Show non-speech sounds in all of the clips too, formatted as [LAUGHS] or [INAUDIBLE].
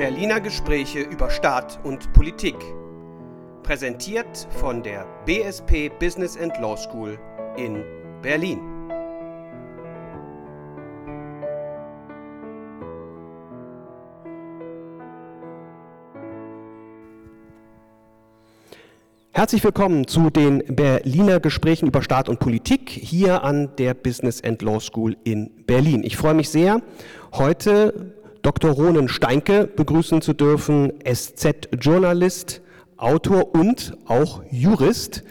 Berliner Gespräche über Staat und Politik. Präsentiert von der BSP Business and Law School in Berlin. Herzlich willkommen zu den Berliner Gesprächen über Staat und Politik hier an der Business and Law School in Berlin. Ich freue mich sehr, heute Dr. Ronen Steinke begrüßen zu dürfen, SZ-Journalist, Autor und auch Jurist,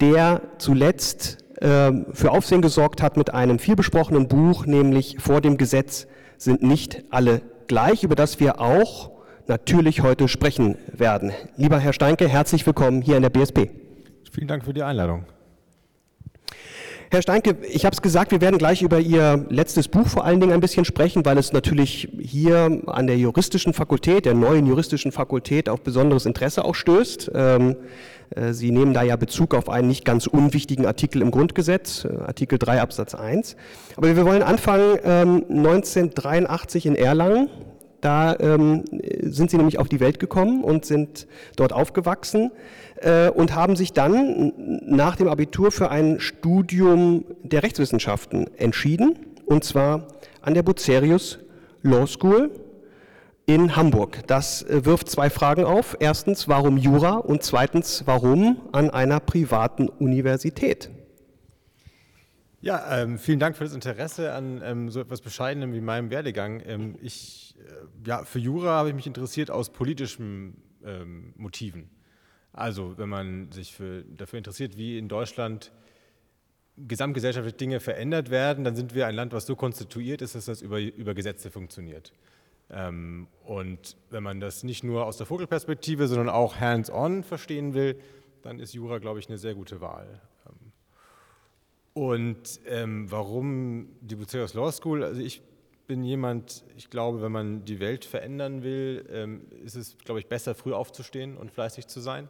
der zuletzt äh, für Aufsehen gesorgt hat mit einem vielbesprochenen Buch, nämlich Vor dem Gesetz sind nicht alle gleich, über das wir auch natürlich heute sprechen werden. Lieber Herr Steinke, herzlich willkommen hier in der BSP. Vielen Dank für die Einladung. Herr Steinke, ich habe es gesagt, wir werden gleich über Ihr letztes Buch vor allen Dingen ein bisschen sprechen, weil es natürlich hier an der juristischen Fakultät, der neuen juristischen Fakultät, auf besonderes Interesse auch stößt. Ähm, äh, Sie nehmen da ja Bezug auf einen nicht ganz unwichtigen Artikel im Grundgesetz, äh, Artikel 3 Absatz 1. Aber wir wollen anfangen ähm, 1983 in Erlangen. Da ähm, sind Sie nämlich auf die Welt gekommen und sind dort aufgewachsen und haben sich dann nach dem Abitur für ein Studium der Rechtswissenschaften entschieden, und zwar an der Bucerius Law School in Hamburg. Das äh, wirft zwei Fragen auf. Erstens, warum Jura? Und zweitens, warum an einer privaten Universität? Ja, ähm, vielen Dank für das Interesse an ähm, so etwas Bescheidenem wie meinem Werdegang. Ähm, ich, äh, ja, für Jura habe ich mich interessiert aus politischen ähm, Motiven. Also, wenn man sich für, dafür interessiert, wie in Deutschland gesamtgesellschaftliche Dinge verändert werden, dann sind wir ein Land, was so konstituiert ist, dass das über, über Gesetze funktioniert. Ähm, und wenn man das nicht nur aus der Vogelperspektive, sondern auch hands-on verstehen will, dann ist Jura, glaube ich, eine sehr gute Wahl. Und ähm, warum die Bucerius Law School? Also ich bin jemand, ich glaube, wenn man die Welt verändern will, ähm, ist es, glaube ich, besser, früh aufzustehen und fleißig zu sein.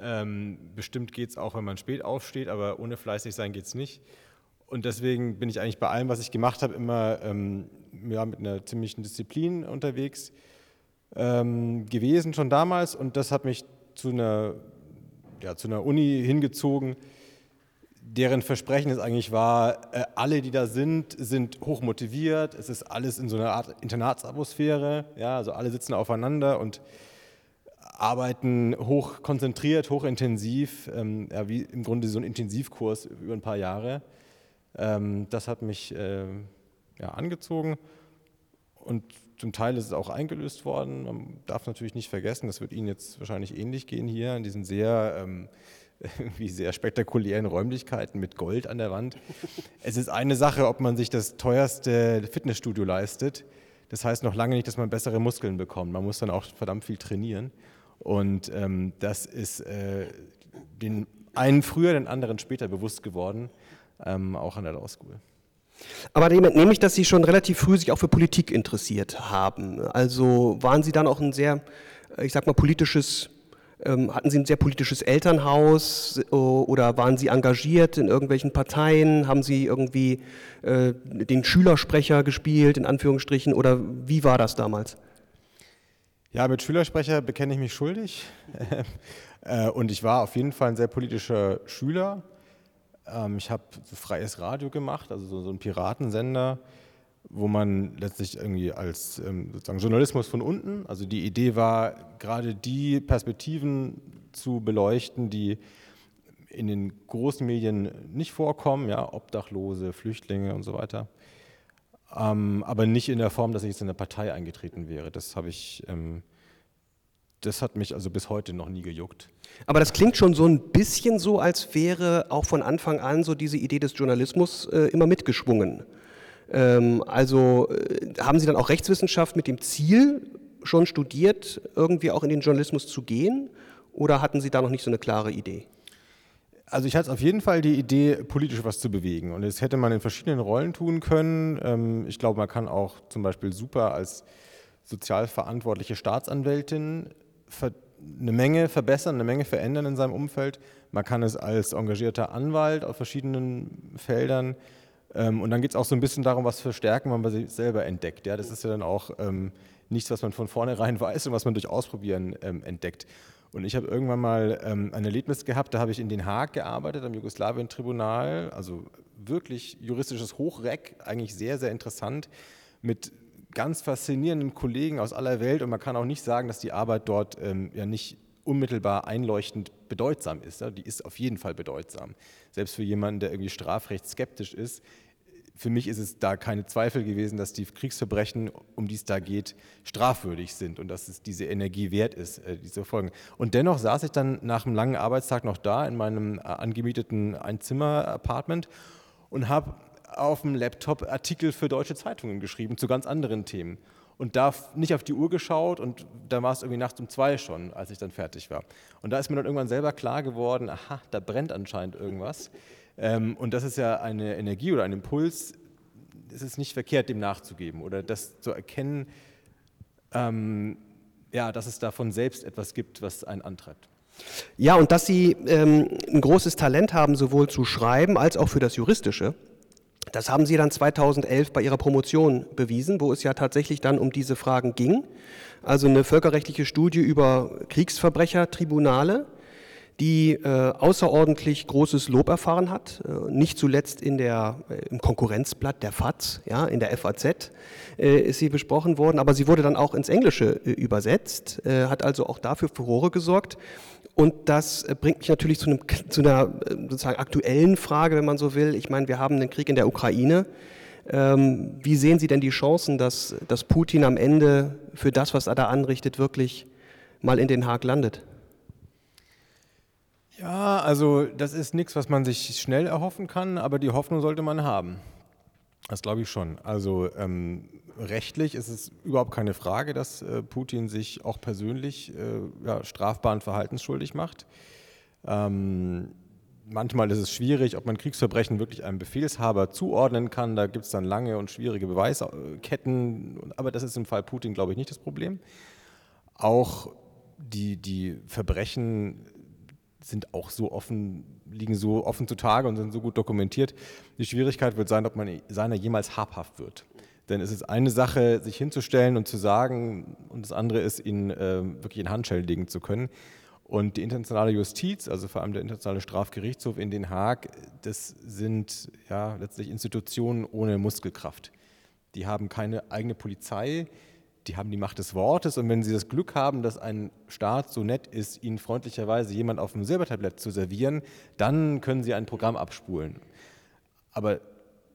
Ähm, bestimmt geht es auch, wenn man spät aufsteht, aber ohne fleißig sein geht es nicht. Und deswegen bin ich eigentlich bei allem, was ich gemacht habe, immer ähm, ja, mit einer ziemlichen Disziplin unterwegs gewesen, schon damals. Und das hat mich zu einer, ja, zu einer Uni hingezogen, deren Versprechen es eigentlich war, äh, alle, die da sind, sind hochmotiviert, es ist alles in so einer Art Internatsatmosphäre, ja, also alle sitzen aufeinander und arbeiten hoch konzentriert, hochintensiv, ähm, ja, wie im Grunde so ein Intensivkurs über ein paar Jahre. Ähm, das hat mich äh, ja, angezogen und zum Teil ist es auch eingelöst worden. Man darf natürlich nicht vergessen, das wird Ihnen jetzt wahrscheinlich ähnlich gehen hier, in diesen sehr ähm, irgendwie sehr spektakulären Räumlichkeiten mit Gold an der Wand. Es ist eine Sache, ob man sich das teuerste Fitnessstudio leistet. Das heißt noch lange nicht, dass man bessere Muskeln bekommt. Man muss dann auch verdammt viel trainieren. Und ähm, das ist äh, den einen früher, den anderen später bewusst geworden, ähm, auch an der Law School. Aber nehme ich, dass Sie schon relativ früh sich auch für Politik interessiert haben. Also waren Sie dann auch ein sehr, ich sag mal, politisches hatten Sie ein sehr politisches Elternhaus äh, oder waren Sie engagiert in irgendwelchen Parteien? Haben Sie irgendwie äh, den Schülersprecher gespielt, in Anführungsstrichen, oder wie war das damals? Ja, mit Schülersprecher bekenne ich mich schuldig. [LAUGHS] äh, und ich war auf jeden Fall ein sehr politischer Schüler. Ähm, ich habe freies Radio gemacht, also so, so ein Piratensender wo man letztlich irgendwie als ähm, sozusagen Journalismus von unten, also die Idee war, gerade die Perspektiven zu beleuchten, die in den großen Medien nicht vorkommen, ja, Obdachlose, Flüchtlinge und so weiter, ähm, aber nicht in der Form, dass ich jetzt in eine Partei eingetreten wäre. Das habe ich, ähm, das hat mich also bis heute noch nie gejuckt. Aber das klingt schon so ein bisschen so, als wäre auch von Anfang an so diese Idee des Journalismus äh, immer mitgeschwungen. Ähm, also äh, haben Sie dann auch Rechtswissenschaft mit dem Ziel schon studiert, irgendwie auch in den Journalismus zu gehen? Oder hatten Sie da noch nicht so eine klare Idee? Also ich hatte auf jeden Fall die Idee, politisch was zu bewegen. Und das hätte man in verschiedenen Rollen tun können. Ähm, ich glaube, man kann auch zum Beispiel super als sozial verantwortliche Staatsanwältin eine Menge verbessern, eine Menge verändern in seinem Umfeld. Man kann es als engagierter Anwalt auf verschiedenen Feldern ähm, und dann geht es auch so ein bisschen darum, was für Stärken man bei sich selber entdeckt. Ja, das ist ja dann auch ähm, nichts, was man von vornherein [LAUGHS] weiß und was man durch Ausprobieren ähm, entdeckt. Und ich habe irgendwann mal ähm, ein Erlebnis gehabt, da habe ich in Den Haag gearbeitet, am Jugoslawien-Tribunal, also wirklich juristisches Hochreck, eigentlich sehr, sehr interessant, mit ganz faszinierenden Kollegen aus aller Welt und man kann auch nicht sagen, dass die Arbeit dort ähm, ja nicht unmittelbar einleuchtend bedeutsam ist. Ja? Die ist auf jeden Fall bedeutsam. Selbst für jemanden, der irgendwie strafrechtsskeptisch ist, für mich ist es da keine Zweifel gewesen, dass die Kriegsverbrechen, um die es da geht, strafwürdig sind und dass es diese Energie wert ist, äh, diese Folgen. Und dennoch saß ich dann nach einem langen Arbeitstag noch da in meinem äh, angemieteten Einzimmer-Apartment und habe auf dem Laptop Artikel für deutsche Zeitungen geschrieben zu ganz anderen Themen und da nicht auf die Uhr geschaut und da war es irgendwie nachts um zwei schon, als ich dann fertig war. Und da ist mir dann irgendwann selber klar geworden, aha, da brennt anscheinend irgendwas. Ähm, und das ist ja eine Energie oder ein Impuls, es ist nicht verkehrt, dem nachzugeben oder das zu erkennen, ähm, ja, dass es davon selbst etwas gibt, was einen antreibt. Ja, und dass Sie ähm, ein großes Talent haben, sowohl zu schreiben als auch für das Juristische. Das haben Sie dann 2011 bei Ihrer Promotion bewiesen, wo es ja tatsächlich dann um diese Fragen ging. Also eine völkerrechtliche Studie über Kriegsverbrechertribunale die äh, außerordentlich großes Lob erfahren hat, äh, nicht zuletzt in der, äh, im Konkurrenzblatt der FAZ, ja, in der FAZ äh, ist sie besprochen worden, aber sie wurde dann auch ins Englische äh, übersetzt, äh, hat also auch dafür Furore gesorgt. Und das bringt mich natürlich zu, einem, zu einer sozusagen aktuellen Frage, wenn man so will. Ich meine, wir haben den Krieg in der Ukraine. Ähm, wie sehen Sie denn die Chancen, dass, dass Putin am Ende für das, was er da anrichtet, wirklich mal in Den Haag landet? Ja, also das ist nichts, was man sich schnell erhoffen kann, aber die Hoffnung sollte man haben. Das glaube ich schon. Also ähm, rechtlich ist es überhaupt keine Frage, dass äh, Putin sich auch persönlich äh, ja, strafbaren Verhaltens schuldig macht. Ähm, manchmal ist es schwierig, ob man Kriegsverbrechen wirklich einem Befehlshaber zuordnen kann. Da gibt es dann lange und schwierige Beweisketten. Aber das ist im Fall Putin, glaube ich, nicht das Problem. Auch die, die Verbrechen sind auch so offen, liegen so offen zutage und sind so gut dokumentiert. Die Schwierigkeit wird sein, ob man seiner jemals habhaft wird. Denn es ist eine Sache, sich hinzustellen und zu sagen, und das andere ist, ihn äh, wirklich in Handschellen legen zu können. Und die internationale Justiz, also vor allem der Internationale Strafgerichtshof in Den Haag, das sind ja letztlich Institutionen ohne Muskelkraft. Die haben keine eigene Polizei, die haben die Macht des Wortes und wenn sie das Glück haben, dass ein Staat so nett ist, ihnen freundlicherweise jemand auf dem Silbertablett zu servieren, dann können sie ein Programm abspulen. Aber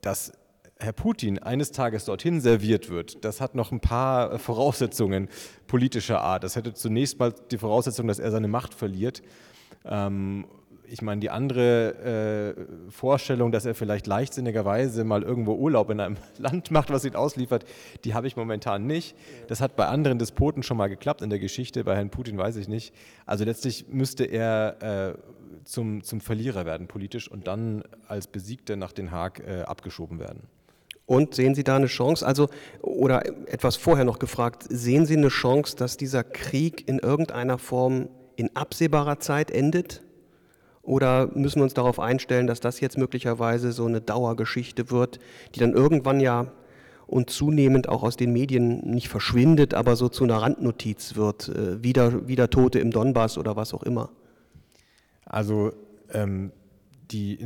dass Herr Putin eines Tages dorthin serviert wird, das hat noch ein paar Voraussetzungen politischer Art. Das hätte zunächst mal die Voraussetzung, dass er seine Macht verliert. Ähm, ich meine, die andere äh, Vorstellung, dass er vielleicht leichtsinnigerweise mal irgendwo Urlaub in einem [LAUGHS] Land macht, was ihn ausliefert, die habe ich momentan nicht. Das hat bei anderen Despoten schon mal geklappt in der Geschichte, bei Herrn Putin weiß ich nicht. Also letztlich müsste er äh, zum, zum Verlierer werden politisch und dann als Besiegter nach Den Haag äh, abgeschoben werden. Und sehen Sie da eine Chance, also, oder etwas vorher noch gefragt, sehen Sie eine Chance, dass dieser Krieg in irgendeiner Form in absehbarer Zeit endet? Oder müssen wir uns darauf einstellen, dass das jetzt möglicherweise so eine Dauergeschichte wird, die dann irgendwann ja und zunehmend auch aus den Medien nicht verschwindet, aber so zu einer Randnotiz wird, äh, wieder, wieder Tote im Donbass oder was auch immer? Also ähm, die,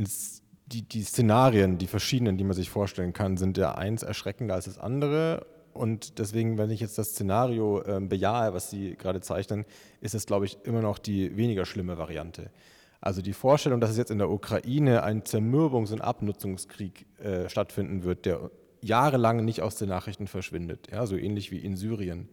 die, die Szenarien, die verschiedenen, die man sich vorstellen kann, sind ja eins erschreckender als das andere. Und deswegen, wenn ich jetzt das Szenario äh, bejahe, was Sie gerade zeichnen, ist es, glaube ich, immer noch die weniger schlimme Variante. Also die Vorstellung, dass es jetzt in der Ukraine ein Zermürbungs- und Abnutzungskrieg äh, stattfinden wird, der jahrelang nicht aus den Nachrichten verschwindet, ja, so ähnlich wie in Syrien.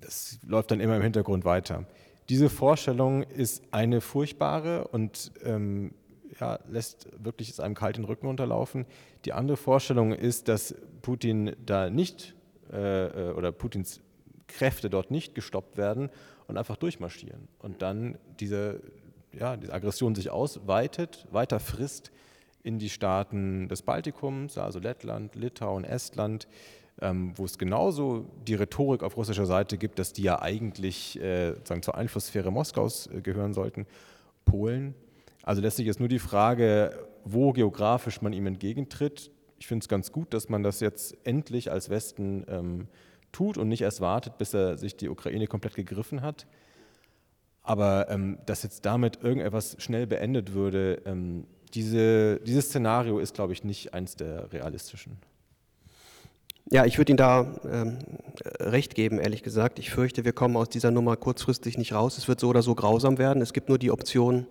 Das läuft dann immer im Hintergrund weiter. Diese Vorstellung ist eine furchtbare und ähm, ja, lässt wirklich es einem kalt den Rücken unterlaufen. Die andere Vorstellung ist, dass Putin da nicht äh, äh oder Putins Kräfte dort nicht gestoppt werden und einfach durchmarschieren und dann diese ja, diese Aggression sich ausweitet, weiter frisst in die Staaten des Baltikums, also Lettland, Litauen, Estland, ähm, wo es genauso die Rhetorik auf russischer Seite gibt, dass die ja eigentlich äh, sagen, zur Einflusssphäre Moskaus äh, gehören sollten, Polen. Also letztlich ist nur die Frage, wo geografisch man ihm entgegentritt. Ich finde es ganz gut, dass man das jetzt endlich als Westen ähm, tut und nicht erst wartet, bis er sich die Ukraine komplett gegriffen hat. Aber ähm, dass jetzt damit irgendetwas schnell beendet würde, ähm, diese, dieses Szenario ist, glaube ich, nicht eins der realistischen. Ja, ich würde Ihnen da ähm, recht geben, ehrlich gesagt. Ich fürchte, wir kommen aus dieser Nummer kurzfristig nicht raus. Es wird so oder so grausam werden. Es gibt nur die Option,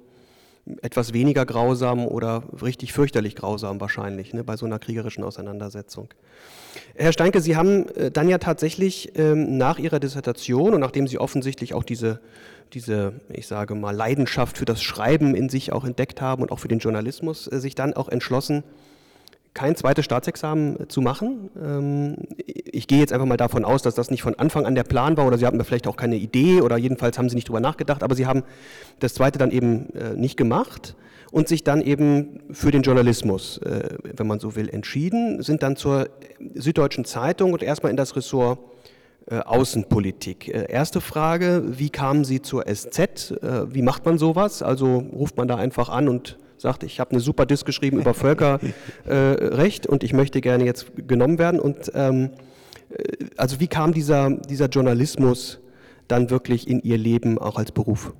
etwas weniger grausam oder richtig fürchterlich grausam wahrscheinlich ne, bei so einer kriegerischen Auseinandersetzung. Herr Steinke, Sie haben äh, dann ja tatsächlich ähm, nach Ihrer Dissertation und nachdem Sie offensichtlich auch diese, diese, ich sage mal, Leidenschaft für das Schreiben in sich auch entdeckt haben und auch für den Journalismus, äh, sich dann auch entschlossen, kein zweites Staatsexamen zu machen. Ähm, ich gehe jetzt einfach mal davon aus, dass das nicht von Anfang an der Plan war oder Sie hatten vielleicht auch keine Idee oder jedenfalls haben Sie nicht drüber nachgedacht, aber Sie haben das zweite dann eben äh, nicht gemacht und sich dann eben für den Journalismus, äh, wenn man so will, entschieden, sind dann zur Süddeutschen Zeitung und erstmal in das Ressort äh, Außenpolitik. Erste Frage, wie kamen Sie zur SZ? Wie macht man sowas? Also ruft man da einfach an und sagt, ich habe eine super Disk geschrieben über Völkerrecht [LAUGHS] äh, und ich möchte gerne jetzt genommen werden. Und ähm, äh, also wie kam dieser, dieser Journalismus dann wirklich in Ihr Leben auch als Beruf?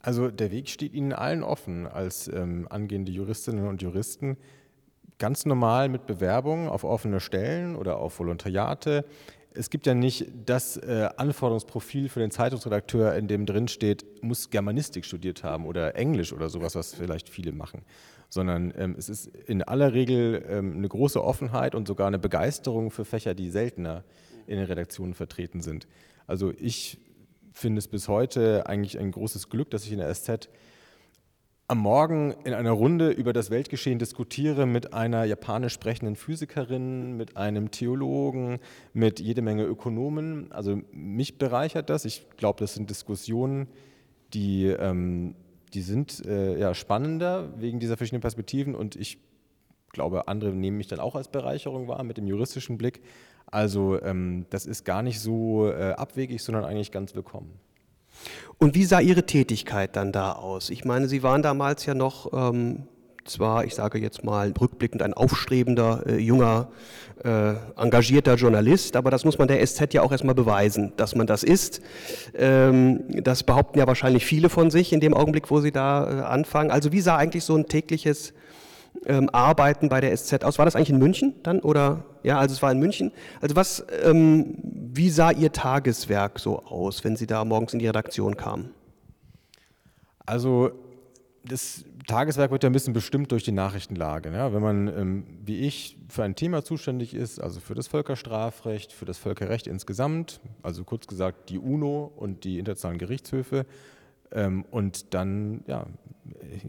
Also der Weg steht Ihnen allen offen als ähm, angehende Juristinnen und Juristen. Ganz normal mit Bewerbungen auf offene Stellen oder auf Volontariate es gibt ja nicht das äh, Anforderungsprofil für den Zeitungsredakteur, in dem drin steht, muss Germanistik studiert haben oder Englisch oder sowas, was vielleicht viele machen, sondern ähm, es ist in aller Regel ähm, eine große Offenheit und sogar eine Begeisterung für Fächer, die seltener in den Redaktionen vertreten sind. Also ich finde es bis heute eigentlich ein großes Glück, dass ich in der SZ am Morgen in einer Runde über das Weltgeschehen diskutiere mit einer japanisch sprechenden Physikerin, mit einem Theologen, mit jede Menge Ökonomen. Also mich bereichert das. Ich glaube, das sind Diskussionen, die, ähm, die sind äh, ja, spannender wegen dieser verschiedenen Perspektiven und ich glaube, andere nehmen mich dann auch als Bereicherung wahr mit dem juristischen Blick. Also ähm, das ist gar nicht so äh, abwegig, sondern eigentlich ganz willkommen. Und wie sah Ihre Tätigkeit dann da aus? Ich meine, Sie waren damals ja noch ähm, zwar, ich sage jetzt mal rückblickend, ein aufstrebender, äh, junger, äh, engagierter Journalist, aber das muss man der SZ ja auch erstmal beweisen, dass man das ist. Ähm, das behaupten ja wahrscheinlich viele von sich in dem Augenblick, wo Sie da äh, anfangen. Also wie sah eigentlich so ein tägliches ähm, Arbeiten bei der SZ aus? War das eigentlich in München dann oder? Ja, also es war in München. Also was, ähm, wie sah Ihr Tageswerk so aus, wenn Sie da morgens in die Redaktion kamen? Also das Tageswerk wird ja ein bisschen bestimmt durch die Nachrichtenlage. Ja? Wenn man, ähm, wie ich, für ein Thema zuständig ist, also für das Völkerstrafrecht, für das Völkerrecht insgesamt, also kurz gesagt die UNO und die internationalen Gerichtshöfe, und dann ja,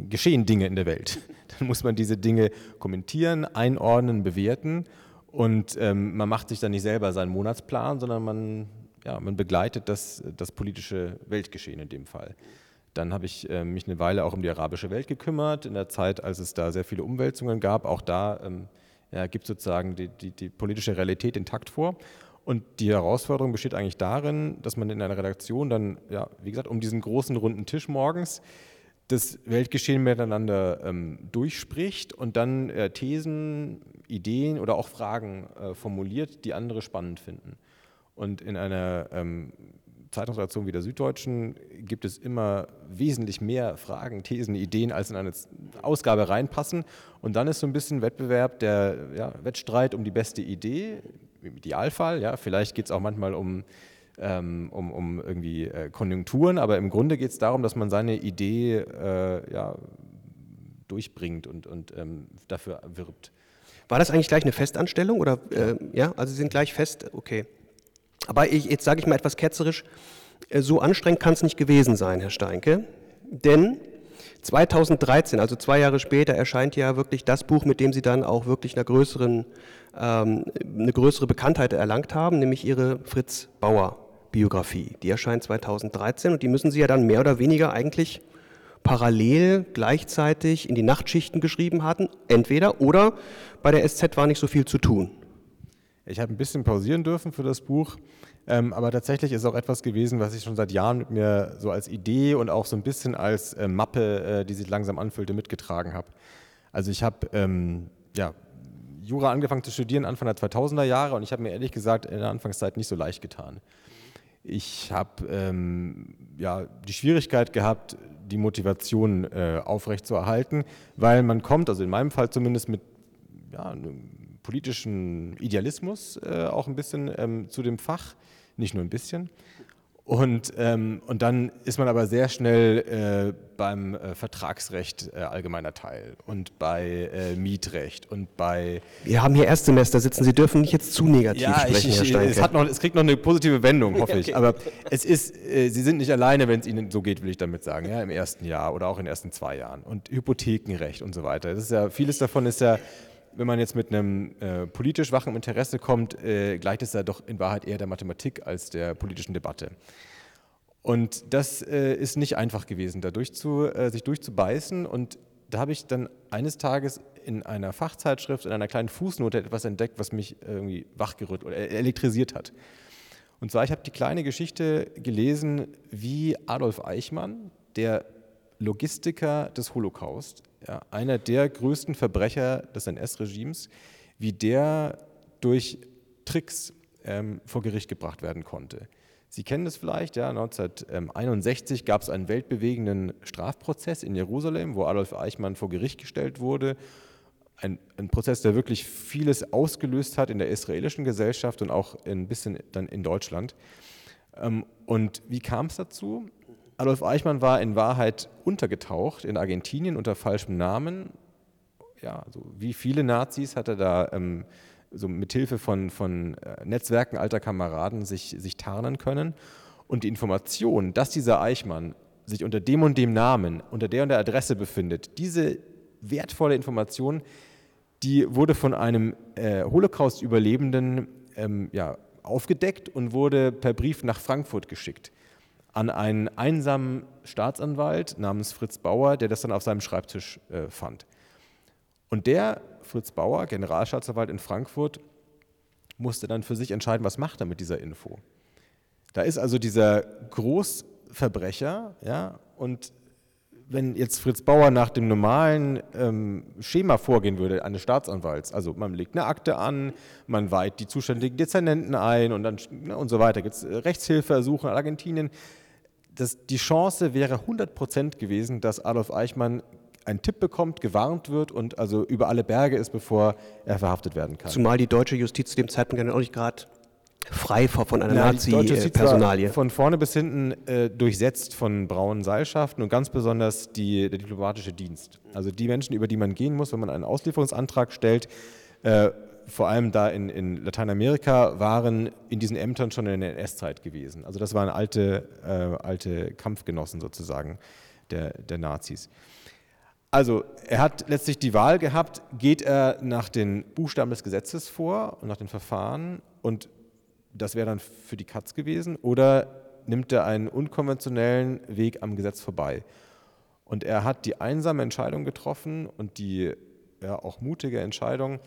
geschehen Dinge in der Welt. [LAUGHS] Dann muss man diese Dinge kommentieren, einordnen, bewerten und ähm, man macht sich dann nicht selber seinen Monatsplan, sondern man, ja, man begleitet das, das politische Weltgeschehen in dem Fall. Dann habe ich äh, mich eine Weile auch um die arabische Welt gekümmert, in der Zeit, als es da sehr viele Umwälzungen gab. Auch da ähm, ja, gibt sozusagen die, die, die politische Realität intakt vor. Und die Herausforderung besteht eigentlich darin, dass man in einer Redaktion dann, ja, wie gesagt, um diesen großen runden Tisch morgens das Weltgeschehen miteinander ähm, durchspricht und dann äh, Thesen, Ideen oder auch Fragen äh, formuliert, die andere spannend finden. Und in einer ähm, Zeitungsredaktion wie der Süddeutschen gibt es immer wesentlich mehr Fragen, Thesen, Ideen, als in eine Ausgabe reinpassen. Und dann ist so ein bisschen Wettbewerb, der ja, Wettstreit um die beste Idee, im Idealfall. Ja, vielleicht geht es auch manchmal um, ähm, um, um irgendwie äh, Konjunkturen, aber im Grunde geht es darum, dass man seine Idee äh, ja, durchbringt und, und ähm, dafür wirbt. War das eigentlich gleich eine Festanstellung oder äh, ja, also Sie sind gleich fest, okay. Aber ich, jetzt sage ich mal etwas ketzerisch, äh, so anstrengend kann es nicht gewesen sein, Herr Steinke, denn 2013, also zwei Jahre später, erscheint ja wirklich das Buch, mit dem Sie dann auch wirklich einer größeren, eine größere Bekanntheit erlangt haben, nämlich Ihre Fritz Bauer Biografie. Die erscheint 2013 und die müssen Sie ja dann mehr oder weniger eigentlich parallel gleichzeitig in die Nachtschichten geschrieben hatten, entweder oder bei der SZ war nicht so viel zu tun. Ich habe ein bisschen pausieren dürfen für das Buch, ähm, aber tatsächlich ist auch etwas gewesen, was ich schon seit Jahren mit mir so als Idee und auch so ein bisschen als äh, Mappe, äh, die sich langsam anfüllte, mitgetragen habe. Also ich habe ähm, ja, Jura angefangen zu studieren Anfang der 2000er Jahre und ich habe mir ehrlich gesagt in der Anfangszeit nicht so leicht getan. Ich habe ähm, ja, die Schwierigkeit gehabt, die Motivation äh, aufrechtzuerhalten, weil man kommt, also in meinem Fall zumindest mit ja, einem politischen Idealismus äh, auch ein bisschen ähm, zu dem Fach, nicht nur ein bisschen. Und, ähm, und dann ist man aber sehr schnell äh, beim äh, Vertragsrecht äh, allgemeiner Teil und bei äh, Mietrecht und bei. Wir haben hier Erstsemester sitzen, Sie dürfen nicht jetzt zu negativ ja, sprechen, ich, Herr Steinke. Es, hat noch, es kriegt noch eine positive Wendung, hoffe ich. [LAUGHS] Aber es ist, äh, Sie sind nicht alleine, wenn es Ihnen so geht, will ich damit sagen, ja, im ersten Jahr oder auch in den ersten zwei Jahren. Und Hypothekenrecht und so weiter. Das ist ja, vieles davon ist ja wenn man jetzt mit einem äh, politisch wachen Interesse kommt, äh, gleicht es ja doch in Wahrheit eher der Mathematik als der politischen Debatte. Und das äh, ist nicht einfach gewesen, da durchzu, äh, sich durchzubeißen. Und da habe ich dann eines Tages in einer Fachzeitschrift, in einer kleinen Fußnote etwas entdeckt, was mich irgendwie wachgerüttelt oder elektrisiert hat. Und zwar, ich habe die kleine Geschichte gelesen, wie Adolf Eichmann, der Logistiker des Holocaust, ja, einer der größten Verbrecher des NS-Regimes, wie der durch Tricks ähm, vor Gericht gebracht werden konnte. Sie kennen das vielleicht, ja, 1961 gab es einen weltbewegenden Strafprozess in Jerusalem, wo Adolf Eichmann vor Gericht gestellt wurde. Ein, ein, Prozess, der wirklich vieles ausgelöst hat in der israelischen Gesellschaft und auch ein bisschen dann in Deutschland. Ähm, und wie kam es dazu? Adolf Eichmann war in Wahrheit untergetaucht in Argentinien unter falschem Namen. Ja, also wie viele Nazis hat er da ähm, so mithilfe von, von äh, Netzwerken alter Kameraden sich, sich tarnen können. Und die Information, dass dieser Eichmann sich unter dem und dem Namen, unter der und der Adresse befindet, diese wertvolle Information, die wurde von einem äh, Holocaust-Überlebenden ähm, ja, aufgedeckt und wurde per Brief nach Frankfurt geschickt an einen einsamen Staatsanwalt namens Fritz Bauer, der das dann auf seinem Schreibtisch äh, fand. Und der, Fritz Bauer, Generalstaatsanwalt in Frankfurt, musste dann für sich entscheiden, was macht er mit dieser Info. Da ist also dieser Großverbrecher, ja, und wenn jetzt Fritz Bauer nach dem normalen ähm, Schema vorgehen würde eines Staatsanwalts, also man legt eine Akte an, man weiht die zuständigen Dezernenten ein und dann ne, und so weiter, gibt es Rechtshilfeersuche in Argentinien, das, die Chance wäre 100 Prozent gewesen, dass Adolf Eichmann einen Tipp bekommt, gewarnt wird und also über alle Berge ist, bevor er verhaftet werden kann. Zumal die deutsche Justiz zu dem Zeitpunkt ja auch nicht gerade frei von einer Nazi-Personalie. Von vorne bis hinten äh, durchsetzt von braunen Seilschaften und ganz besonders die, der diplomatische Dienst. Also die Menschen, über die man gehen muss, wenn man einen Auslieferungsantrag stellt, äh, vor allem da in, in, Lateinamerika, waren in diesen Ämtern schon in der NS-Zeit gewesen. Also das waren alte, äh, alte Kampfgenossen sozusagen der, der Nazis. Also er hat letztlich die Wahl gehabt, geht er nach den Buchstaben des Gesetzes vor und nach den Verfahren und das wäre dann für die Katz gewesen, oder nimmt er einen unkonventionellen Weg am Gesetz vorbei? Und er hat die einsame Entscheidung getroffen und die ja, auch mutige Entscheidung,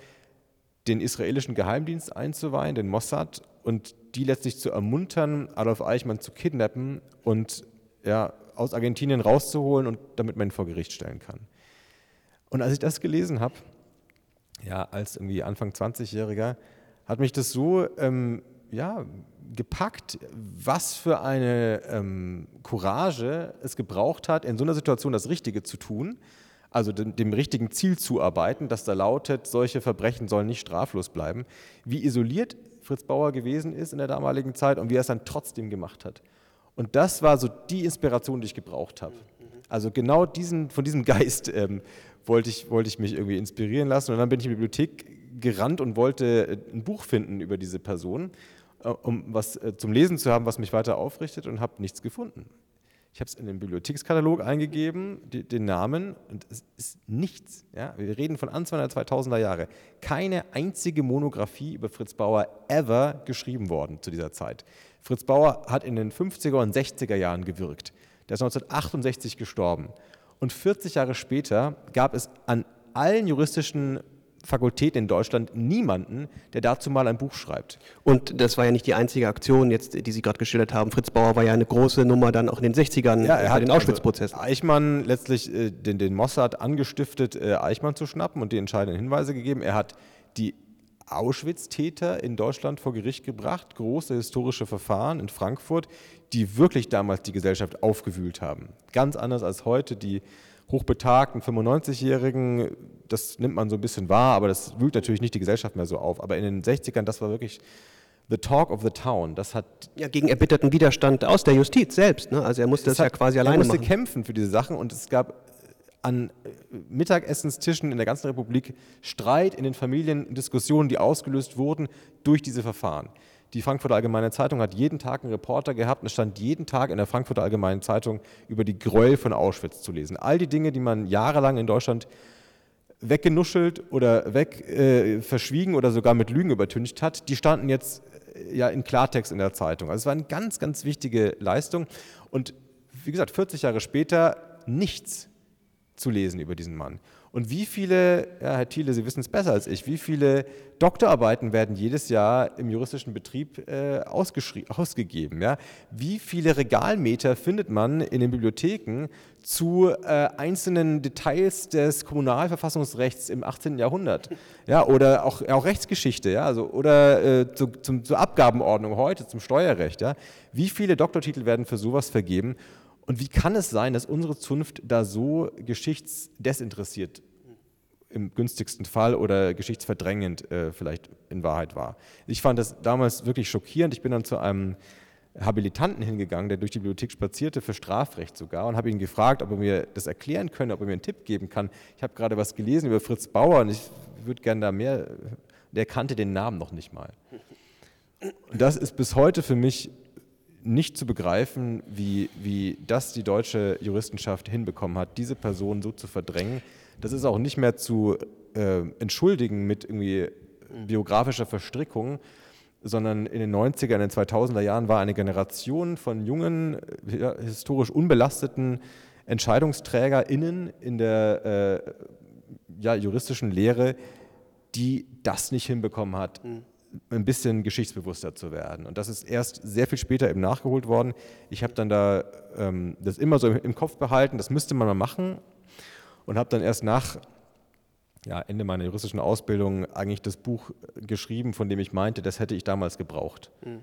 den israelischen Geheimdienst einzuweihen, den Mossad, und die letztlich zu ermuntern, Adolf Eichmann zu kidnappen und ja, aus Argentinien rauszuholen und damit man ihn vor Gericht stellen kann. Und als ich das gelesen habe, ja, als irgendwie Anfang 20-Jähriger, hat mich das so ähm, ja, gepackt, was für eine ähm, Courage es gebraucht hat, in so einer Situation das Richtige zu tun also dem, dem, richtigen Ziel zuarbeiten, das da lautet, solche Verbrechen sollen nicht straflos bleiben, wie isoliert Fritz Bauer gewesen ist in der damaligen Zeit und wie er es dann trotzdem gemacht hat. Und das war so die Inspiration, die ich gebraucht habe. Also genau diesen, von diesem Geist ähm, wollte, ich, wollte ich mich irgendwie inspirieren lassen. Und dann bin ich in die Bibliothek gerannt und wollte äh, ein Buch finden über diese Person, äh, um was äh, zum Lesen zu haben, was mich weiter aufrichtet und habe nichts gefunden. Ich habe es in den Bibliothekskatalog eingegeben, die, den Namen, und es ist nichts. Ja? Wir reden von Anfang der 2000er Jahre. Keine einzige Monographie über Fritz Bauer ever geschrieben worden zu dieser Zeit. Fritz Bauer hat in den 50er und 60er Jahren gewirkt. Der ist 1968 gestorben. Und 40 Jahre später gab es an allen juristischen Fakultät in Deutschland niemanden, der dazu mal ein Buch schreibt. Und das war ja nicht die einzige Aktion, jetzt, die Sie gerade geschildert haben. Fritz Bauer war ja eine große Nummer dann auch in den 60ern ja, er hat den Auschwitz-Prozess. Also Eichmann letztlich äh, den, den Mossad angestiftet, äh, Eichmann zu schnappen und die entscheidenden Hinweise gegeben. Er hat die Auschwitz-Täter in Deutschland vor Gericht gebracht, große historische Verfahren in Frankfurt, die wirklich damals die Gesellschaft aufgewühlt haben. Ganz anders als heute die hochbetagten 95-Jährigen, das nimmt man so ein bisschen wahr, aber das wühlt natürlich nicht die Gesellschaft mehr so auf. Aber in den 60ern, das war wirklich the talk of the town. Das hat ja gegen erbitterten Widerstand aus der Justiz selbst. Ne? Also er musste das ja quasi alleine machen. Er musste kämpfen für diese Sachen und es gab an Mittagessenstischen in der ganzen Republik Streit in den Familien, Diskussionen, die ausgelöst wurden durch diese Verfahren. Die Frankfurter Allgemeine Zeitung hat jeden Tag einen Reporter gehabt und es stand jeden Tag in der Frankfurter Allgemeinen Zeitung über die Gräuel von Auschwitz zu lesen. All die Dinge, die man jahrelang in Deutschland weggenuschelt oder weg äh, verschwiegen oder sogar mit Lügen übertüncht hat, die standen jetzt äh, ja in Klartext in der Zeitung. Also es war eine ganz, ganz wichtige Leistung. Und wie gesagt, 40 Jahre später nichts zu lesen über diesen Mann. Und wie viele, ja, Herr Thiele, Sie wissen es besser als ich, wie viele Doktorarbeiten werden jedes Jahr im juristischen Betrieb äh, ausgegeben? Ja? Wie viele Regalmeter findet man in den Bibliotheken zu äh, einzelnen Details des Kommunalverfassungsrechts im 18. Jahrhundert? Ja, oder auch, auch Rechtsgeschichte, ja? also, oder äh, zu, zum, zur Abgabenordnung heute, zum Steuerrecht. Ja? Wie viele Doktortitel werden für sowas vergeben? Und wie kann es sein, dass unsere Zunft da so geschichtsdesinteressiert im günstigsten Fall oder geschichtsverdrängend äh, vielleicht in Wahrheit war? Ich fand das damals wirklich schockierend. Ich bin dann zu einem Habilitanten hingegangen, der durch die Bibliothek spazierte, für Strafrecht sogar, und habe ihn gefragt, ob er mir das erklären könne, ob er mir einen Tipp geben kann. Ich habe gerade was gelesen über Fritz Bauer und ich würde gerne da mehr. Der kannte den Namen noch nicht mal. Und das ist bis heute für mich nicht zu begreifen, wie, wie das die deutsche Juristenschaft hinbekommen hat, diese Person so zu verdrängen. Das ist auch nicht mehr zu äh, entschuldigen mit irgendwie biografischer Verstrickung, sondern in den 90er, in den 2000er Jahren war eine Generation von jungen, historisch unbelasteten EntscheidungsträgerInnen in der äh, ja, juristischen Lehre, die das nicht hinbekommen hat. Mhm ein bisschen geschichtsbewusster zu werden. Und das ist erst sehr viel später eben nachgeholt worden. Ich habe dann da ähm, das immer so im Kopf behalten, das müsste man mal machen und habe dann erst nach ja, Ende meiner juristischen Ausbildung eigentlich das Buch geschrieben, von dem ich meinte, das hätte ich damals gebraucht. Mhm.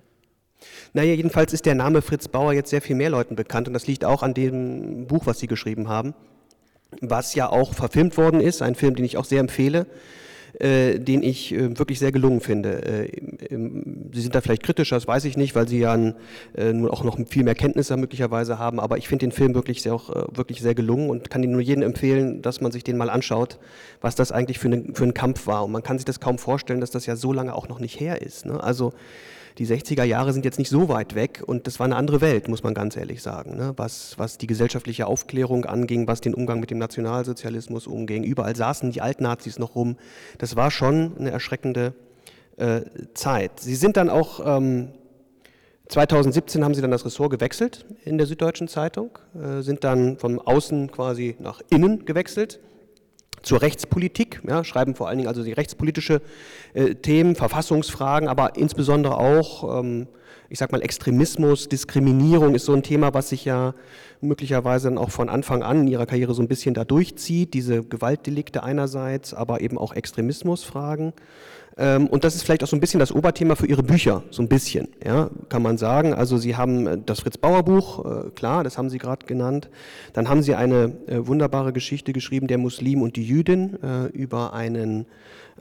Naja, jedenfalls ist der Name Fritz Bauer jetzt sehr viel mehr Leuten bekannt und das liegt auch an dem Buch, was Sie geschrieben haben, was ja auch verfilmt worden ist, ein Film, den ich auch sehr empfehle äh, den ich äh, wirklich sehr gelungen finde. Äh, Sie sind da vielleicht kritischer, das weiß ich nicht, weil Sie ja äh, nun auch noch viel mehr Kenntnisse möglicherweise haben, aber ich finde den Film wirklich sehr, auch, äh, wirklich sehr gelungen und kann Ihnen nur jedem empfehlen, dass man sich den mal anschaut, was das eigentlich für, eine, für ein Kampf war. Und man kann sich das kaum vorstellen, dass das ja so lange auch noch nicht her ist. Ne? Also die 60er Jahre sind jetzt nicht so weit weg und das war eine andere Welt, muss man ganz ehrlich sagen, ne? was, was die gesellschaftliche Aufklärung anging, was den Umgang mit dem Nationalsozialismus umging. Überall saßen die Altnazis noch rum. Das war schon eine erschreckende äh, Zeit. Sie sind dann auch, ähm, 2017 haben Sie dann das Ressort gewechselt in der Süddeutschen Zeitung, äh, sind dann von außen quasi nach innen gewechselt zur Rechtspolitik, ja, schreiben vor allen Dingen also die rechtspolitische äh, Themen, Verfassungsfragen, aber insbesondere auch, ähm, ich sag mal, Extremismus, Diskriminierung ist so ein Thema, was sich ja möglicherweise dann auch von Anfang an in ihrer Karriere so ein bisschen da durchzieht, diese Gewaltdelikte einerseits, aber eben auch Extremismusfragen. Ähm, und das ist vielleicht auch so ein bisschen das Oberthema für Ihre Bücher, so ein bisschen, ja, kann man sagen. Also Sie haben äh, das Fritz Bauer Buch, äh, klar, das haben Sie gerade genannt. Dann haben Sie eine äh, wunderbare Geschichte geschrieben, der Muslim und die Jüdin, über einen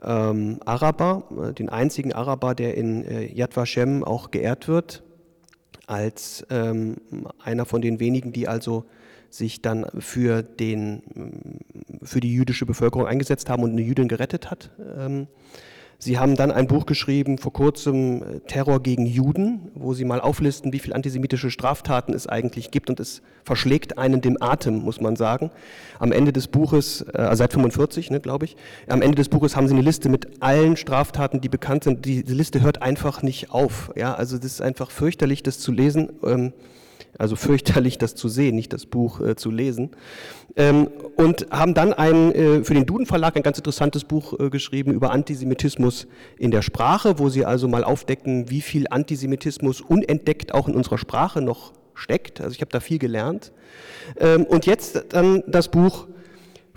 ähm, Araber, den einzigen Araber, der in Yad Vashem auch geehrt wird, als ähm, einer von den wenigen, die also sich dann für, den, für die jüdische Bevölkerung eingesetzt haben und eine Jüdin gerettet hat. Ähm, Sie haben dann ein Buch geschrieben, vor kurzem äh, Terror gegen Juden, wo Sie mal auflisten, wie viele antisemitische Straftaten es eigentlich gibt und es verschlägt einen dem Atem, muss man sagen. Am Ende des Buches, äh, seit 45, ne, glaube ich, am Ende des Buches haben Sie eine Liste mit allen Straftaten, die bekannt sind. Diese Liste hört einfach nicht auf. Ja, also das ist einfach fürchterlich, das zu lesen. Ähm, also fürchterlich, das zu sehen, nicht das Buch äh, zu lesen. Ähm, und haben dann ein, äh, für den Duden Verlag ein ganz interessantes Buch äh, geschrieben über Antisemitismus in der Sprache, wo sie also mal aufdecken, wie viel Antisemitismus unentdeckt auch in unserer Sprache noch steckt. Also ich habe da viel gelernt. Ähm, und jetzt dann das Buch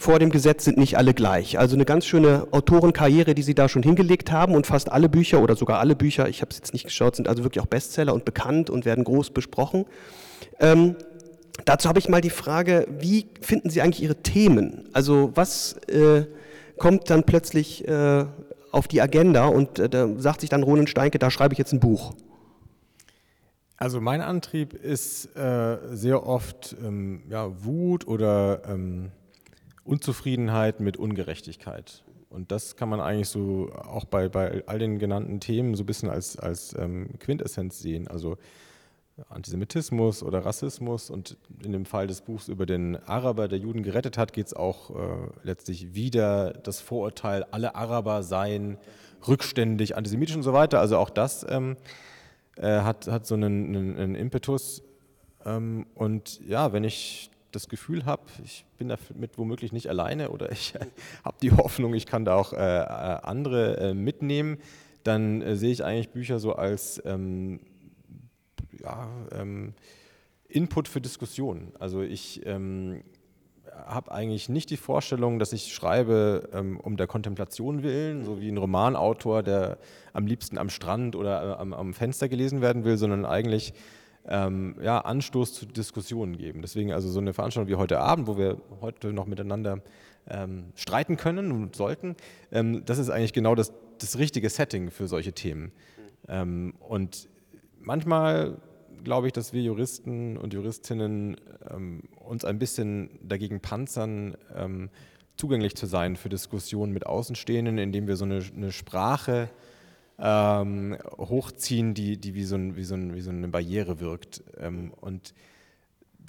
vor dem Gesetz sind nicht alle gleich. Also eine ganz schöne Autorenkarriere, die Sie da schon hingelegt haben und fast alle Bücher oder sogar alle Bücher, ich habe es jetzt nicht geschaut, sind also wirklich auch Bestseller und bekannt und werden groß besprochen. Ähm, dazu habe ich mal die Frage, wie finden Sie eigentlich Ihre Themen? Also was äh, kommt dann plötzlich äh, auf die Agenda und äh, da sagt sich dann Ronen Steinke, da schreibe ich jetzt ein Buch? Also mein Antrieb ist äh, sehr oft ähm, ja, Wut oder ähm, Unzufriedenheit mit Ungerechtigkeit. Und das kann man eigentlich so auch bei, bei all den genannten Themen so ein bisschen als, als ähm, Quintessenz sehen. Also Antisemitismus oder Rassismus. Und in dem Fall des Buchs über den Araber, der Juden gerettet hat, geht es auch äh, letztlich wieder das Vorurteil, alle Araber seien rückständig, antisemitisch und so weiter. Also auch das ähm, äh, hat, hat so einen, einen, einen Impetus. Ähm, und ja, wenn ich das Gefühl habe, ich bin damit womöglich nicht alleine oder ich [LAUGHS] habe die Hoffnung, ich kann da auch äh, äh andere äh, mitnehmen, dann äh, sehe ich eigentlich Bücher so als ähm, ja, ähm, Input für Diskussionen. Also ich ähm, habe eigentlich nicht die Vorstellung, dass ich schreibe ähm, um der Kontemplation willen, so wie ein Romanautor, der am liebsten am Strand oder äh, am, am Fenster gelesen werden will, sondern eigentlich ähm, ja, Anstoß zu Diskussionen geben. Deswegen also so eine Veranstaltung wie heute Abend, wo wir heute noch miteinander ähm, streiten können und sollten, ähm, das ist eigentlich genau das, das richtige Setting für solche Themen. Ähm, und manchmal glaube ich, dass wir Juristen und Juristinnen ähm, uns ein bisschen dagegen panzern, ähm, zugänglich zu sein für Diskussionen mit Außenstehenden, indem wir so eine, eine Sprache ähm, hochziehen, die, die wie, so ein, wie, so ein, wie so eine Barriere wirkt. Ähm, und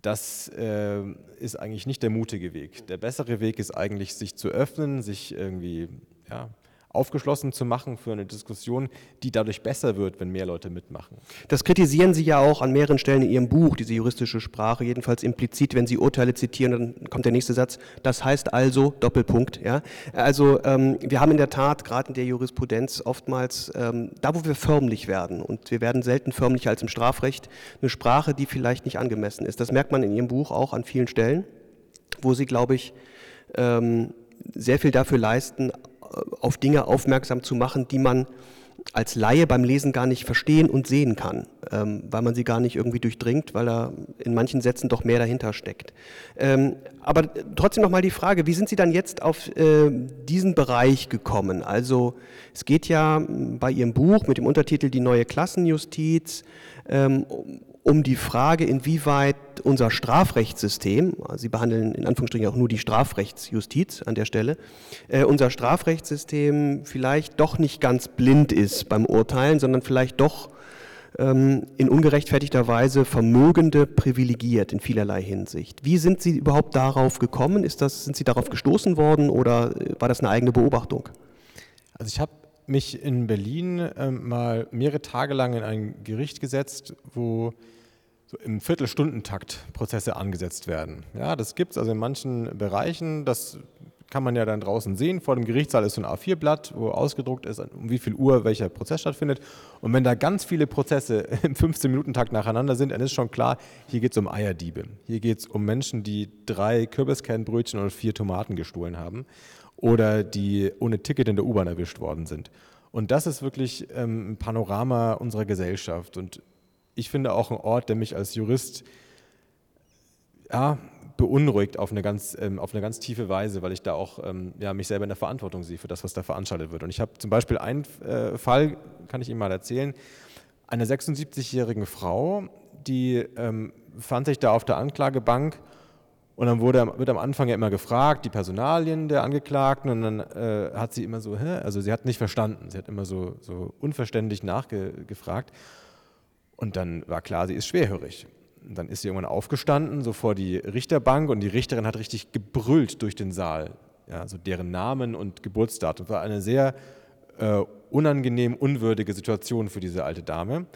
das äh, ist eigentlich nicht der mutige Weg. Der bessere Weg ist eigentlich, sich zu öffnen, sich irgendwie ja, aufgeschlossen zu machen für eine Diskussion, die dadurch besser wird, wenn mehr Leute mitmachen. Das kritisieren Sie ja auch an mehreren Stellen in Ihrem Buch, diese juristische Sprache, jedenfalls implizit, wenn Sie Urteile zitieren, dann kommt der nächste Satz, das heißt also, Doppelpunkt, ja. Also ähm, wir haben in der Tat gerade in der Jurisprudenz oftmals, ähm, da wo wir förmlich werden, und wir werden selten förmlicher als im Strafrecht, eine Sprache, die vielleicht nicht angemessen ist. Das merkt man in Ihrem Buch auch an vielen Stellen, wo Sie, glaube ich, ähm, sehr viel dafür leisten, auf Dinge aufmerksam zu machen, die man als Laie beim Lesen gar nicht verstehen und sehen kann, ähm, weil man sie gar nicht irgendwie durchdringt, weil da in manchen Sätzen doch mehr dahinter steckt. Ähm, aber trotzdem nochmal die Frage, wie sind Sie dann jetzt auf äh, diesen Bereich gekommen? Also es geht ja bei Ihrem Buch mit dem Untertitel Die neue Klassenjustiz ähm, um die Frage, inwieweit unser Strafrechtssystem, Sie behandeln in Anführungsstrichen auch nur die Strafrechtsjustiz an der Stelle, äh, unser Strafrechtssystem vielleicht doch nicht ganz blind ist beim Urteilen, sondern vielleicht doch ähm, in ungerechtfertigter Weise Vermögende privilegiert in vielerlei Hinsicht. Wie sind Sie überhaupt darauf gekommen? Ist das, sind Sie darauf gestoßen worden oder äh, war das eine eigene Beobachtung? Also ich habe mich in Berlin äh, mal mehrere Tage lang in ein Gericht gesetzt, wo so im Viertelstundentakt Prozesse angesetzt werden. Ja, das gibt es also in manchen Bereichen, das kann man ja dann draußen sehen. Vor dem Gerichtssaal ist so ein A4-Blatt, wo ausgedruckt ist, um wie viel Uhr welcher Prozess stattfindet. Und wenn da ganz viele Prozesse [LAUGHS] im 15-Minuten-Takt nacheinander sind, dann ist schon klar, hier geht es um Eierdiebe. Hier geht es um Menschen, die drei Kürbiskernbrötchen und vier Tomaten gestohlen haben oder die ohne Ticket in der U-Bahn erwischt worden sind. Und das ist wirklich ähm, ein Panorama unserer Gesellschaft. Und ich finde auch ein Ort, der mich als Jurist ja, beunruhigt auf eine, ganz, ähm, auf eine ganz tiefe Weise, weil ich da auch ähm, ja, mich selber in der Verantwortung sehe für das, was da veranstaltet wird. Und ich habe zum Beispiel einen äh, Fall, kann ich Ihnen mal erzählen, eine 76-jährige Frau, die ähm, fand sich da auf der Anklagebank und dann wurde, wird am Anfang ja immer gefragt, die Personalien der Angeklagten, und dann äh, hat sie immer so, hä? also sie hat nicht verstanden, sie hat immer so, so unverständlich nachgefragt. Und dann war klar, sie ist schwerhörig. Und dann ist sie irgendwann aufgestanden, so vor die Richterbank, und die Richterin hat richtig gebrüllt durch den Saal, ja, so deren Namen und Geburtsdatum. War eine sehr äh, unangenehm, unwürdige Situation für diese alte Dame.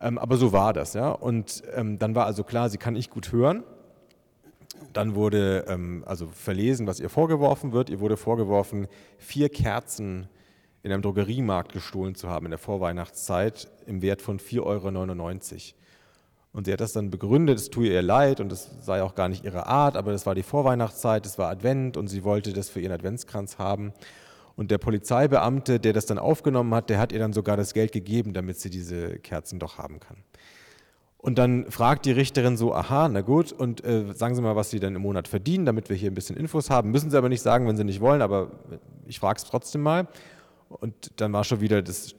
Ähm, aber so war das, ja. Und ähm, dann war also klar, sie kann nicht gut hören. Dann wurde ähm, also verlesen, was ihr vorgeworfen wird. Ihr wurde vorgeworfen, vier Kerzen in einem Drogeriemarkt gestohlen zu haben in der Vorweihnachtszeit im Wert von 4,99 Euro. Und sie hat das dann begründet, es tue ihr leid und es sei auch gar nicht ihre Art, aber das war die Vorweihnachtszeit, es war Advent und sie wollte das für ihren Adventskranz haben. Und der Polizeibeamte, der das dann aufgenommen hat, der hat ihr dann sogar das Geld gegeben, damit sie diese Kerzen doch haben kann. Und dann fragt die Richterin so, aha, na gut, und äh, sagen Sie mal, was Sie denn im Monat verdienen, damit wir hier ein bisschen Infos haben. Müssen Sie aber nicht sagen, wenn Sie nicht wollen, aber ich frage es trotzdem mal. Und dann war schon wieder, das,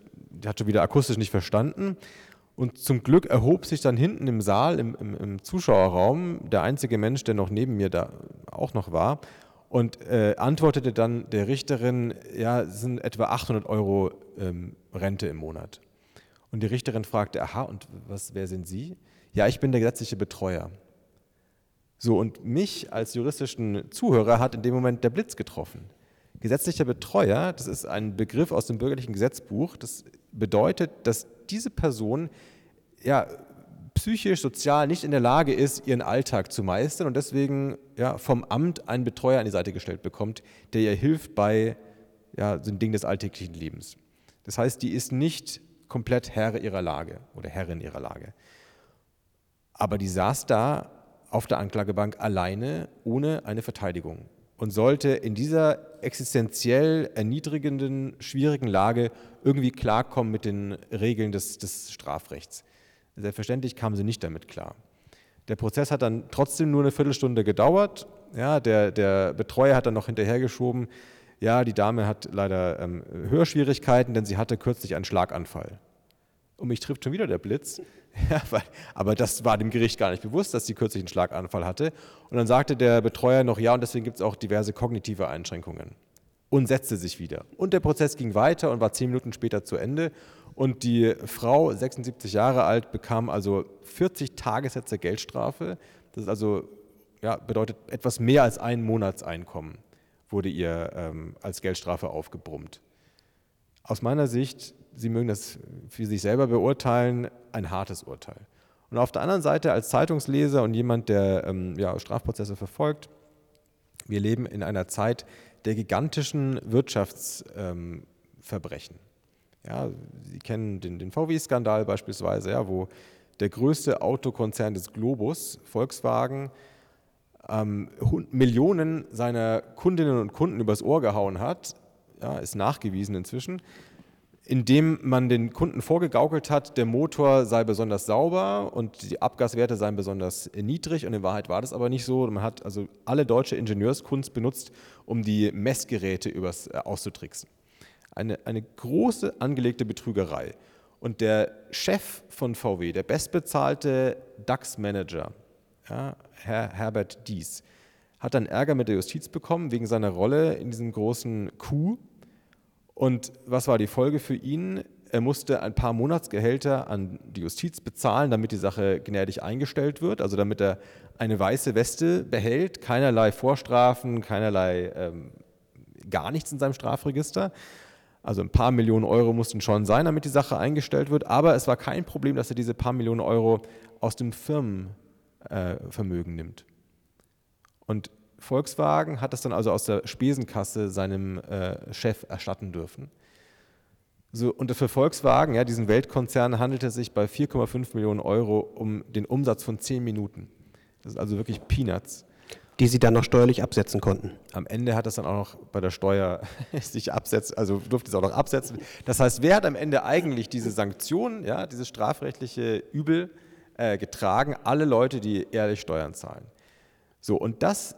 hat schon wieder akustisch nicht verstanden. Und zum Glück erhob sich dann hinten im Saal, im, im, im Zuschauerraum, der einzige Mensch, der noch neben mir da auch noch war, und äh, antwortete dann der Richterin, ja, es sind etwa 800 Euro ähm, Rente im Monat. Und die Richterin fragte, aha, und was, wer sind Sie? Ja, ich bin der gesetzliche Betreuer. So, und mich als juristischen Zuhörer hat in dem Moment der Blitz getroffen. Gesetzlicher Betreuer, das ist ein Begriff aus dem bürgerlichen Gesetzbuch, das bedeutet, dass diese Person ja, psychisch, sozial nicht in der Lage ist, ihren Alltag zu meistern und deswegen ja, vom Amt einen Betreuer an die Seite gestellt bekommt, der ihr hilft bei ja, den Dingen des alltäglichen Lebens. Das heißt, die ist nicht komplett Herr ihrer Lage oder Herrin ihrer Lage. Aber die saß da auf der Anklagebank alleine, ohne eine Verteidigung und sollte in dieser existenziell erniedrigenden, schwierigen Lage irgendwie klarkommen mit den Regeln des, des Strafrechts. Selbstverständlich kam sie nicht damit klar. Der Prozess hat dann trotzdem nur eine Viertelstunde gedauert. Ja, der, der Betreuer hat dann noch hinterhergeschoben, ja, die Dame hat leider ähm, Hörschwierigkeiten, denn sie hatte kürzlich einen Schlaganfall. Und mich trifft schon wieder der Blitz. [LAUGHS] Ja, weil, aber das war dem Gericht gar nicht bewusst, dass sie kürzlich einen Schlaganfall hatte. Und dann sagte der Betreuer noch, ja, und deswegen gibt es auch diverse kognitive Einschränkungen. Und setzte sich wieder. Und der Prozess ging weiter und war zehn Minuten später zu Ende. Und die Frau, 76 Jahre alt, bekam also 40 Tagessätze Geldstrafe. Das ist also, ja, bedeutet etwas mehr als ein Monatseinkommen wurde ihr ähm, als Geldstrafe aufgebrummt. Aus meiner Sicht, Sie mögen das für sich selber beurteilen, ein hartes Urteil. Und auf der anderen Seite als Zeitungsleser und jemand, der ähm, ja, Strafprozesse verfolgt, wir leben in einer Zeit der gigantischen Wirtschaftsverbrechen. Ähm, ja, Sie kennen den, den VW-Skandal beispielsweise, ja, wo der größte Autokonzern des Globus, Volkswagen, ähm, Millionen seiner Kundinnen und Kunden übers Ohr gehauen hat, ja, ist nachgewiesen inzwischen, indem man den Kunden vorgegaukelt hat, der Motor sei besonders sauber und die Abgaswerte seien besonders niedrig und in Wahrheit war das aber nicht so. Man hat also alle deutsche Ingenieurskunst benutzt, um die Messgeräte übers, äh, auszutricksen. Eine, eine große angelegte Betrügerei. Und der Chef von VW, der bestbezahlte DAX-Manager, ja, Herr Herbert Dies, hat dann Ärger mit der Justiz bekommen wegen seiner Rolle in diesem großen Coup. Und was war die Folge für ihn? Er musste ein paar Monatsgehälter an die Justiz bezahlen, damit die Sache gnädig eingestellt wird, also damit er eine weiße Weste behält, keinerlei Vorstrafen, keinerlei ähm, gar nichts in seinem Strafregister. Also ein paar Millionen Euro mussten schon sein, damit die Sache eingestellt wird, aber es war kein Problem, dass er diese paar Millionen Euro aus dem Firmen äh, Vermögen nimmt. Und Volkswagen hat das dann also aus der Spesenkasse seinem äh, Chef erstatten dürfen. So, und für Volkswagen, ja, diesen Weltkonzern, handelt es sich bei 4,5 Millionen Euro um den Umsatz von 10 Minuten. Das ist also wirklich Peanuts. Die sie dann noch steuerlich absetzen konnten. Am Ende hat es dann auch noch bei der Steuer [LAUGHS] sich absetzt, also durfte es auch noch absetzen. Das heißt, wer hat am Ende eigentlich diese Sanktionen, ja, dieses strafrechtliche Übel äh, getragen, alle Leute, die ehrlich Steuern zahlen. So, und das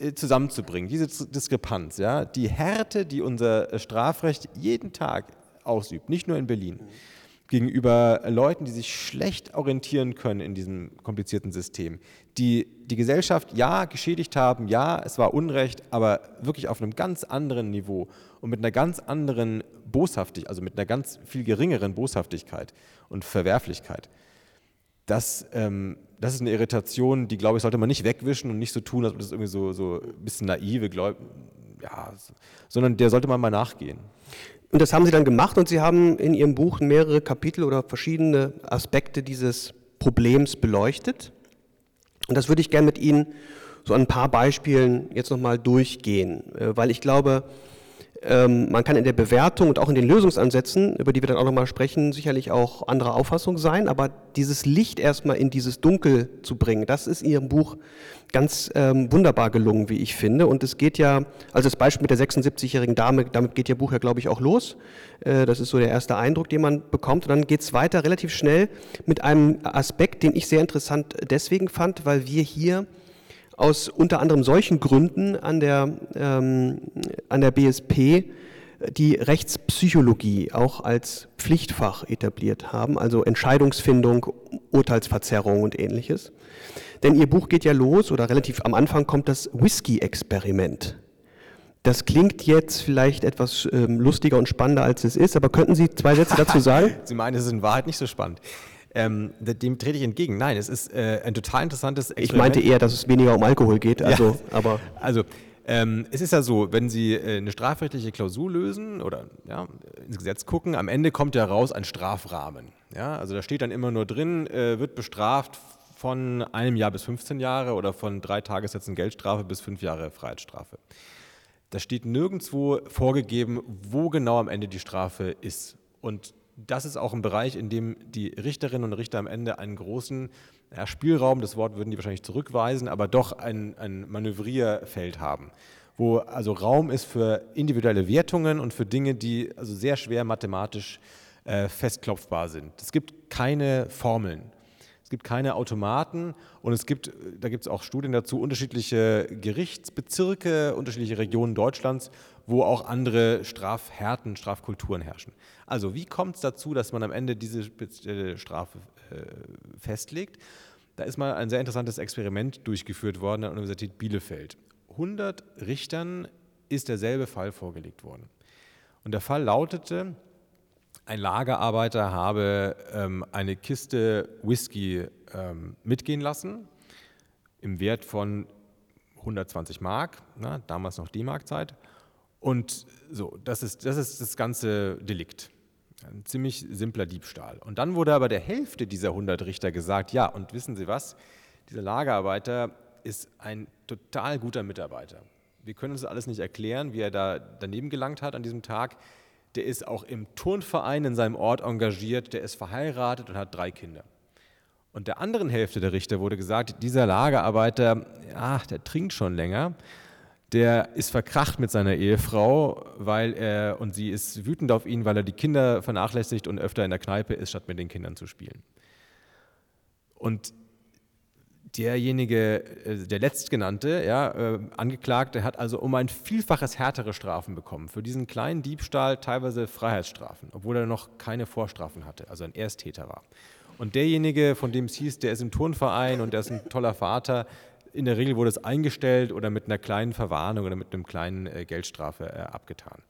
äh, zusammenzubringen, diese Diskrepanz, ja, die Härte, die unser Strafrecht jeden Tag ausübt, nicht nur in Berlin, gegenüber Leuten, die sich schlecht orientieren können in diesem komplizierten System, die die Gesellschaft ja geschädigt haben, ja, es war Unrecht, aber wirklich auf einem ganz anderen Niveau und mit einer ganz anderen Boshaftigkeit, also mit einer ganz viel geringeren Boshaftigkeit und Verwerflichkeit das, ähm, das ist eine Irritation, die, glaube ich, sollte man nicht wegwischen und nicht so tun, als ob das irgendwie so, so ein bisschen naive, glaub, ja, sondern der sollte man mal nachgehen. Und das haben Sie dann gemacht und Sie haben in Ihrem Buch mehrere Kapitel oder verschiedene Aspekte dieses Problems beleuchtet. Und das würde ich gerne mit Ihnen so an ein paar Beispielen jetzt nochmal durchgehen, äh, weil ich glaube, man kann in der Bewertung und auch in den Lösungsansätzen, über die wir dann auch nochmal sprechen, sicherlich auch anderer Auffassung sein, aber dieses Licht erstmal in dieses Dunkel zu bringen, das ist in Ihrem Buch ganz ähm, wunderbar gelungen, wie ich finde. Und es geht ja, also das Beispiel mit der 76-jährigen Dame, damit geht Ihr Buch ja, glaube ich, auch los. Äh, das ist so der erste Eindruck, den man bekommt. Und dann geht es weiter relativ schnell mit einem Aspekt, den ich sehr interessant deswegen fand, weil wir hier aus unter anderem solchen Gründen an der, ähm, an der BSP die Rechtspsychologie auch als Pflichtfach etabliert haben, also Entscheidungsfindung, Urteilsverzerrung und ähnliches. Denn Ihr Buch geht ja los, oder relativ am Anfang kommt das Whisky-Experiment. Das klingt jetzt vielleicht etwas ähm, lustiger und spannender, als es ist, aber könnten Sie zwei Sätze dazu [LAUGHS] sagen? Sie meinen, es ist in Wahrheit nicht so spannend. Ähm, dem trete ich entgegen. Nein, es ist äh, ein total interessantes Experiment. Ich meinte eher, dass es weniger um Alkohol geht. Also, ja. aber [LAUGHS] also ähm, es ist ja so, wenn Sie äh, eine strafrechtliche Klausur lösen oder ja, ins Gesetz gucken, am Ende kommt ja raus ein Strafrahmen. Ja? Also da steht dann immer nur drin, äh, wird bestraft von einem Jahr bis 15 Jahre oder von drei Tagessätzen Geldstrafe bis fünf Jahre Freiheitsstrafe. Da steht nirgendwo vorgegeben, wo genau am Ende die Strafe ist. Und das ist auch ein Bereich, in dem die Richterinnen und Richter am Ende einen großen ja, Spielraum, das Wort würden die wahrscheinlich zurückweisen, aber doch ein, ein Manövrierfeld haben, wo also Raum ist für individuelle Wertungen und für Dinge, die also sehr schwer mathematisch äh, festklopfbar sind. Es gibt keine Formeln. Es gibt keine Automaten und es gibt, da gibt es auch Studien dazu, unterschiedliche Gerichtsbezirke, unterschiedliche Regionen Deutschlands, wo auch andere Strafhärten, Strafkulturen herrschen. Also wie kommt es dazu, dass man am Ende diese Strafe äh, festlegt? Da ist mal ein sehr interessantes Experiment durchgeführt worden an der Universität Bielefeld. 100 Richtern ist derselbe Fall vorgelegt worden. Und der Fall lautete, ein Lagerarbeiter habe ähm, eine Kiste Whisky ähm, mitgehen lassen im Wert von 120 Mark, na, damals noch D-Mark-Zeit. Und so, das ist, das ist das ganze Delikt. Ein ziemlich simpler Diebstahl. Und dann wurde aber der Hälfte dieser 100 Richter gesagt, ja, und wissen Sie was, dieser Lagerarbeiter ist ein total guter Mitarbeiter. Wir können uns alles nicht erklären, wie er da daneben gelangt hat an diesem Tag. Der ist auch im Turnverein in seinem Ort engagiert, der ist verheiratet und hat drei Kinder. Und der anderen Hälfte der Richter wurde gesagt, dieser Lagerarbeiter, ja, der trinkt schon länger der ist verkracht mit seiner Ehefrau, weil er und sie ist wütend auf ihn, weil er die Kinder vernachlässigt und öfter in der Kneipe ist, statt mit den Kindern zu spielen. Und derjenige, äh, der letztgenannte, ja, äh, Angeklagte, hat also um ein Vielfaches härtere Strafen bekommen. Für diesen kleinen Diebstahl teilweise Freiheitsstrafen, obwohl er noch keine Vorstrafen hatte, also ein Ersttäter war. Und derjenige, von dem es hieß, der ist im Turnverein und der ist ein toller Vater, in der Regel wurde es eingestellt oder mit einer kleinen Verwarnung oder mit einer kleinen äh, Geldstrafe abgetan.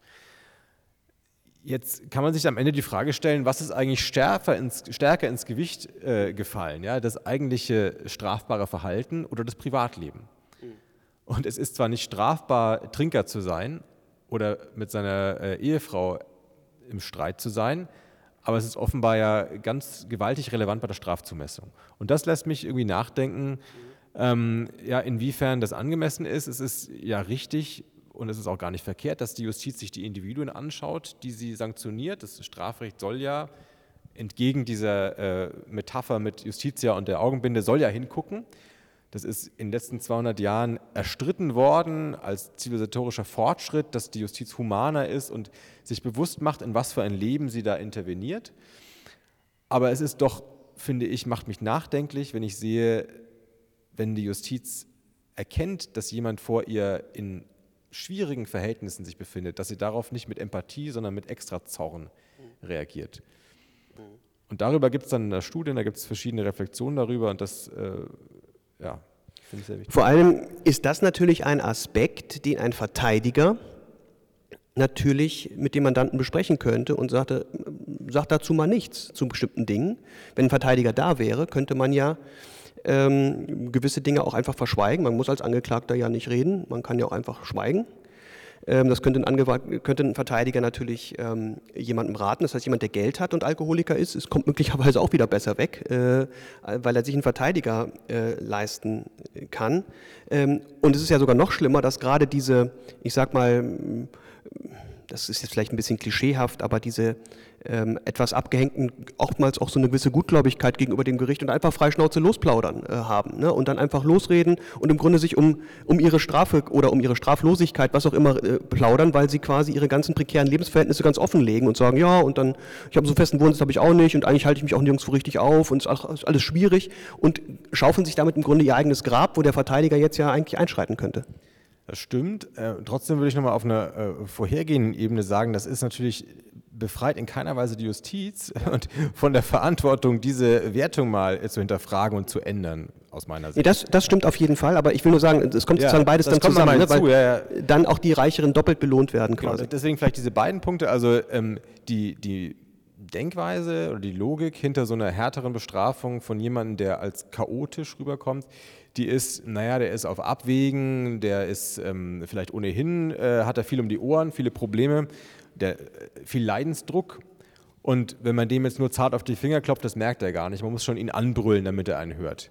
Jetzt kann man sich am Ende die Frage stellen, was ist eigentlich stärker ins, stärker ins Gewicht äh, gefallen? Ja? Das eigentliche strafbare Verhalten oder das Privatleben? Mhm. Und es ist zwar nicht strafbar, Trinker zu sein oder mit seiner äh, Ehefrau im Streit zu sein, aber es ist offenbar ja ganz gewaltig relevant bei der Strafzumessung. Und das lässt mich irgendwie nachdenken, mhm ähm, ja, inwiefern das angemessen ist. Es ist ja richtig und es ist auch gar nicht verkehrt, dass die Justiz sich die Individuen anschaut, die sie sanktioniert. Das Strafrecht soll ja entgegen dieser äh, Metapher mit Justitia und der Augenbinde soll ja hingucken. Das ist in den letzten 200 Jahren erstritten worden als zivilisatorischer Fortschritt, dass die Justiz humaner ist und sich bewusst macht, in was für ein Leben sie da interveniert. Aber es ist doch, finde ich, macht mich nachdenklich, wenn ich sehe, wenn die Justiz erkennt, dass jemand vor ihr in schwierigen Verhältnissen sich befindet, dass sie darauf nicht mit Empathie, sondern mit extra Zorn reagiert. Und darüber gibt es dann in der Studie, da gibt es verschiedene Reflexionen darüber und das, äh, ja, finde ich sehr wichtig. Vor allem ist das natürlich ein Aspekt, den ein Verteidiger natürlich mit dem Mandanten besprechen könnte und sagte, sagt dazu mal nichts zu bestimmten Dingen. Wenn ein Verteidiger da wäre, könnte man ja ähm, gewisse Dinge auch einfach verschweigen. Man muss als Angeklagter ja nicht reden, man kann ja auch einfach schweigen. Ähm, das könnte ein, könnte ein, Verteidiger natürlich ähm, jemandem raten. Das heißt, jemand, der Geld hat und Alkoholiker ist, es kommt möglicherweise auch wieder besser weg, äh, weil er sich einen Verteidiger äh, leisten kann. Ähm, und es ist ja sogar noch schlimmer, dass gerade diese, ich sag mal, das ist jetzt vielleicht ein bisschen klischeehaft, aber diese ähm, etwas abgehängten, oftmals auch so eine gewisse Gutgläubigkeit gegenüber dem Gericht und einfach frei Schnauze losplaudern äh, haben ne? und dann einfach losreden und im Grunde sich um, um ihre Strafe oder um ihre Straflosigkeit, was auch immer, äh, plaudern, weil sie quasi ihre ganzen prekären Lebensverhältnisse ganz offenlegen und sagen, ja, und dann, ich habe so festen Wohnsitz, habe ich auch nicht und eigentlich halte ich mich auch nirgendwo richtig auf und es ist alles schwierig und schaufeln sich damit im Grunde ihr eigenes Grab, wo der Verteidiger jetzt ja eigentlich einschreiten könnte. Das stimmt. Äh, trotzdem würde ich nochmal auf einer äh, vorhergehenden Ebene sagen, das ist natürlich befreit in keiner Weise die Justiz [LAUGHS] und von der Verantwortung, diese Wertung mal zu hinterfragen und zu ändern, aus meiner Sicht. Das, das stimmt auf jeden Fall, aber ich will nur sagen, es kommt ja, sozusagen beides dann zusammen, ne, weil ja, ja. dann auch die Reicheren doppelt belohnt werden genau, quasi. Genau, deswegen vielleicht diese beiden Punkte, also ähm, die, die Denkweise oder die Logik hinter so einer härteren Bestrafung von jemandem, der als chaotisch rüberkommt, die ist, naja, der ist auf Abwägen, der ist ähm, vielleicht ohnehin, äh, hat er viel um die Ohren, viele Probleme, der, äh, viel Leidensdruck. Und wenn man dem jetzt nur zart auf die Finger klopft, das merkt er gar nicht. Man muss schon ihn anbrüllen, damit er einen hört.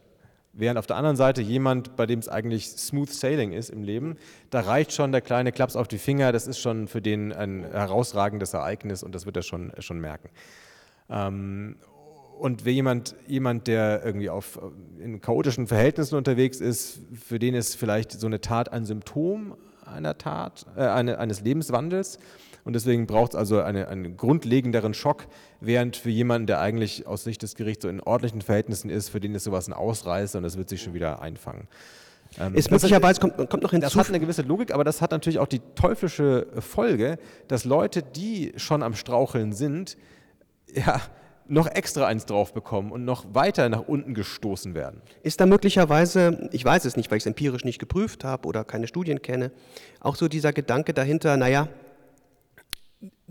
Während auf der anderen Seite jemand, bei dem es eigentlich smooth sailing ist im Leben, da reicht schon der kleine Klaps auf die Finger, das ist schon für den ein herausragendes Ereignis und das wird er schon, schon merken. Ähm, und wer jemand, jemand, der irgendwie auf, in chaotischen Verhältnissen unterwegs ist, für den ist vielleicht so eine Tat ein Symptom einer Tat, äh, eine, eines Lebenswandels. Und deswegen braucht es also eine, einen grundlegenderen Schock, während für jemanden, der eigentlich aus Sicht des Gerichts so in ordentlichen Verhältnissen ist, für den ist sowas ein Ausreißer und das wird sich schon wieder einfangen. Ähm, ist möglicherweise, kommt, kommt noch hinzu. Das hat eine gewisse Logik, aber das hat natürlich auch die teuflische Folge, dass Leute, die schon am Straucheln sind, ja, noch extra eins drauf bekommen und noch weiter nach unten gestoßen werden. Ist da möglicherweise, ich weiß es nicht, weil ich es empirisch nicht geprüft habe oder keine Studien kenne, auch so dieser Gedanke dahinter, naja,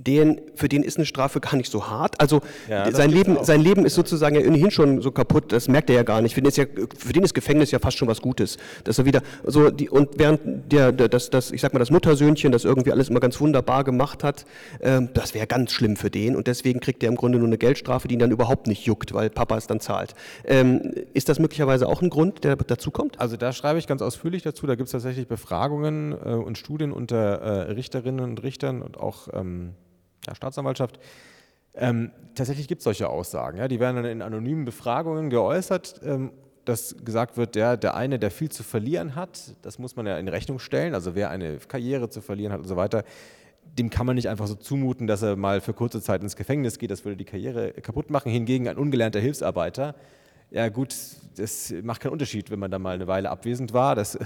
den, für den ist eine Strafe gar nicht so hart. Also ja, sein, Leben, sein Leben ist sozusagen ja ohnehin schon so kaputt, das merkt er ja gar nicht. Für den ist, ja, für den ist Gefängnis ja fast schon was Gutes. Dass er wieder so die, und während der, der das, das, ich sag mal, das Muttersöhnchen, das irgendwie alles immer ganz wunderbar gemacht hat, ähm, das wäre ganz schlimm für den und deswegen kriegt er im Grunde nur eine Geldstrafe, die ihn dann überhaupt nicht juckt, weil Papa es dann zahlt. Ähm, ist das möglicherweise auch ein Grund, der dazu kommt? Also da schreibe ich ganz ausführlich dazu. Da gibt es tatsächlich Befragungen äh, und Studien unter äh, Richterinnen und Richtern und auch ähm, der Staatsanwaltschaft. Ähm, tatsächlich gibt es solche Aussagen. Ja, die werden dann in anonymen Befragungen geäußert, ähm, dass gesagt wird, der, der eine, der viel zu verlieren hat, das muss man ja in Rechnung stellen, also wer eine Karriere zu verlieren hat und so weiter, dem kann man nicht einfach so zumuten, dass er mal für kurze Zeit ins Gefängnis geht, das würde die Karriere kaputt machen. Hingegen ein ungelernter Hilfsarbeiter, ja gut, das macht keinen Unterschied, wenn man da mal eine Weile abwesend war. Das,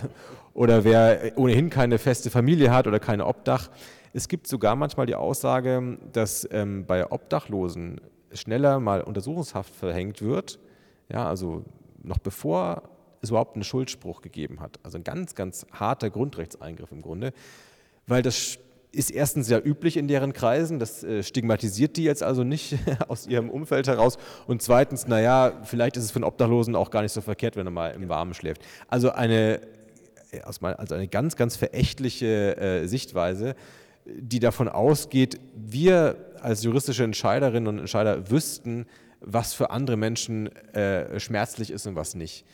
oder wer ohnehin keine feste Familie hat oder keine Obdach, es gibt sogar manchmal die Aussage, dass ähm, bei Obdachlosen schneller mal Untersuchungshaft verhängt wird, ja, also noch bevor es überhaupt einen Schuldspruch gegeben hat. Also ein ganz, ganz harter Grundrechtseingriff im Grunde, weil das ist erstens ja üblich in deren Kreisen, das äh, stigmatisiert die jetzt also nicht [LAUGHS] aus ihrem Umfeld heraus. Und zweitens, naja, vielleicht ist es für einen Obdachlosen auch gar nicht so verkehrt, wenn er mal im Warmen schläft. Also eine, äh, also eine ganz, ganz verächtliche äh, Sichtweise die davon ausgeht, wir als juristische Entscheiderinnen und Entscheider wüssten, was für andere Menschen äh, schmerzlich ist und was nicht.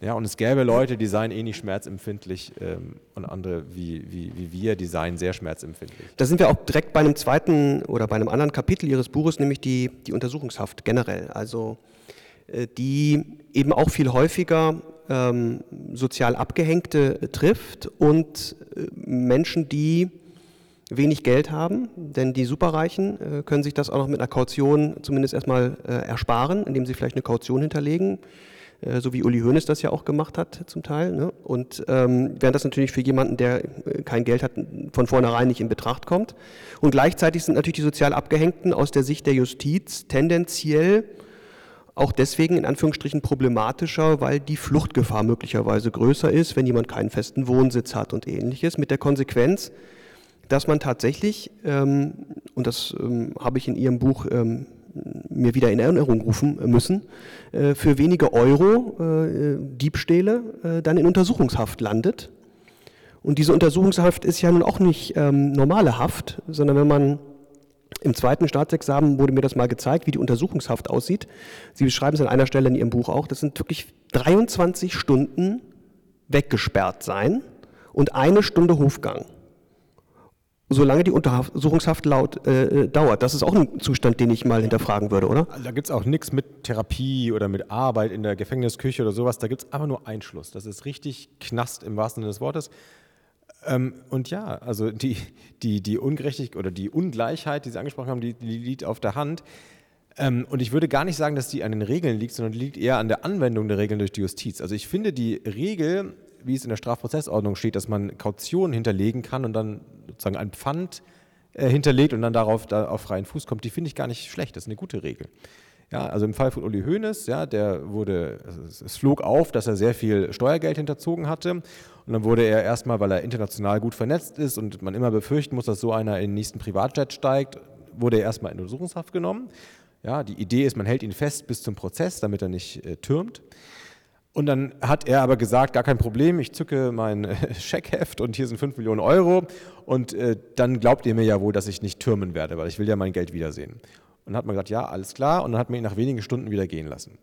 Ja, und es gäbe Leute, die seien eh nicht schmerzempfindlich ähm, und andere wie, wie, wie wir, die seien sehr schmerzempfindlich. Da sind wir auch direkt bei einem zweiten oder bei einem anderen Kapitel Ihres Buches, nämlich die, die Untersuchungshaft generell. Also äh, die eben auch viel häufiger ähm, sozial Abgehängte trifft und äh, Menschen, die wenig Geld haben, denn die Superreichen äh, können sich das auch noch mit einer Kaution zumindest erstmal äh, ersparen, indem sie vielleicht eine Kaution hinterlegen, äh, so wie Uli Hoeneß das ja auch gemacht hat zum Teil. Ne? Und ähm, während das natürlich für jemanden, der kein Geld hat, von vornherein nicht in Betracht kommt. Und gleichzeitig sind natürlich die sozial Abgehängten aus der Sicht der Justiz tendenziell auch deswegen in Anführungsstrichen problematischer, weil die Fluchtgefahr möglicherweise größer ist, wenn jemand keinen festen Wohnsitz hat und ähnliches, mit der Konsequenz, dass man tatsächlich, ähm, und das ähm, habe ich in Ihrem Buch ähm, mir wieder in Erinnerung rufen müssen, äh, für wenige Euro äh, Diebstähle äh, dann in Untersuchungshaft landet. Und diese Untersuchungshaft ist ja nun auch nicht ähm, normale Haft, sondern wenn man im zweiten Staatsexamen wurde mir das mal gezeigt, wie die Untersuchungshaft aussieht. Sie beschreiben es an einer Stelle in Ihrem Buch auch. Das sind wirklich 23 Stunden weggesperrt sein und eine Stunde Hofgang. Solange die Untersuchungshaft laut, äh, dauert. Das ist auch ein Zustand, den ich mal hinterfragen würde, oder? Da gibt es auch nichts mit Therapie oder mit Arbeit in der Gefängnisküche oder sowas. Da gibt es einfach nur Einschluss. Das ist richtig Knast im wahrsten Sinne des Wortes. Ähm, und ja, also die, die, die Ungerechtigkeit oder die Ungleichheit, die Sie angesprochen haben, die, die liegt auf der Hand. Ähm, und ich würde gar nicht sagen, dass die an den Regeln liegt, sondern die liegt eher an der Anwendung der Regeln durch die Justiz. Also ich finde die Regel, wie es in der Strafprozessordnung steht, dass man Kaution hinterlegen kann und dann sozusagen ein Pfand äh, hinterlegt und dann darauf da auf freien Fuß kommt, die finde ich gar nicht schlecht. Das ist eine gute Regel. Ja, also im Fall von Uli Hoeneß, ja, der wurde, es flog auf, dass er sehr viel Steuergeld hinterzogen hatte. Und dann wurde er erstmal, weil er international gut vernetzt ist und man immer befürchten muss, dass so einer in den nächsten Privatjet steigt, wurde er erstmal in Untersuchungshaft genommen. Ja, die Idee ist, man hält ihn fest bis zum Prozess, damit er nicht äh, türmt. Und dann hat er aber gesagt, gar kein Problem, ich zücke mein äh, [LAUGHS] Scheckheft und hier sind 5 Millionen Euro und äh, dann glaubt ihr mir ja wohl, dass ich nicht türmen werde, weil ich will ja mein Geld wiedersehen. Und dann hat man gesagt, ja, alles klar und dann hat man ihn nach wenigen Stunden wieder gehen lassen.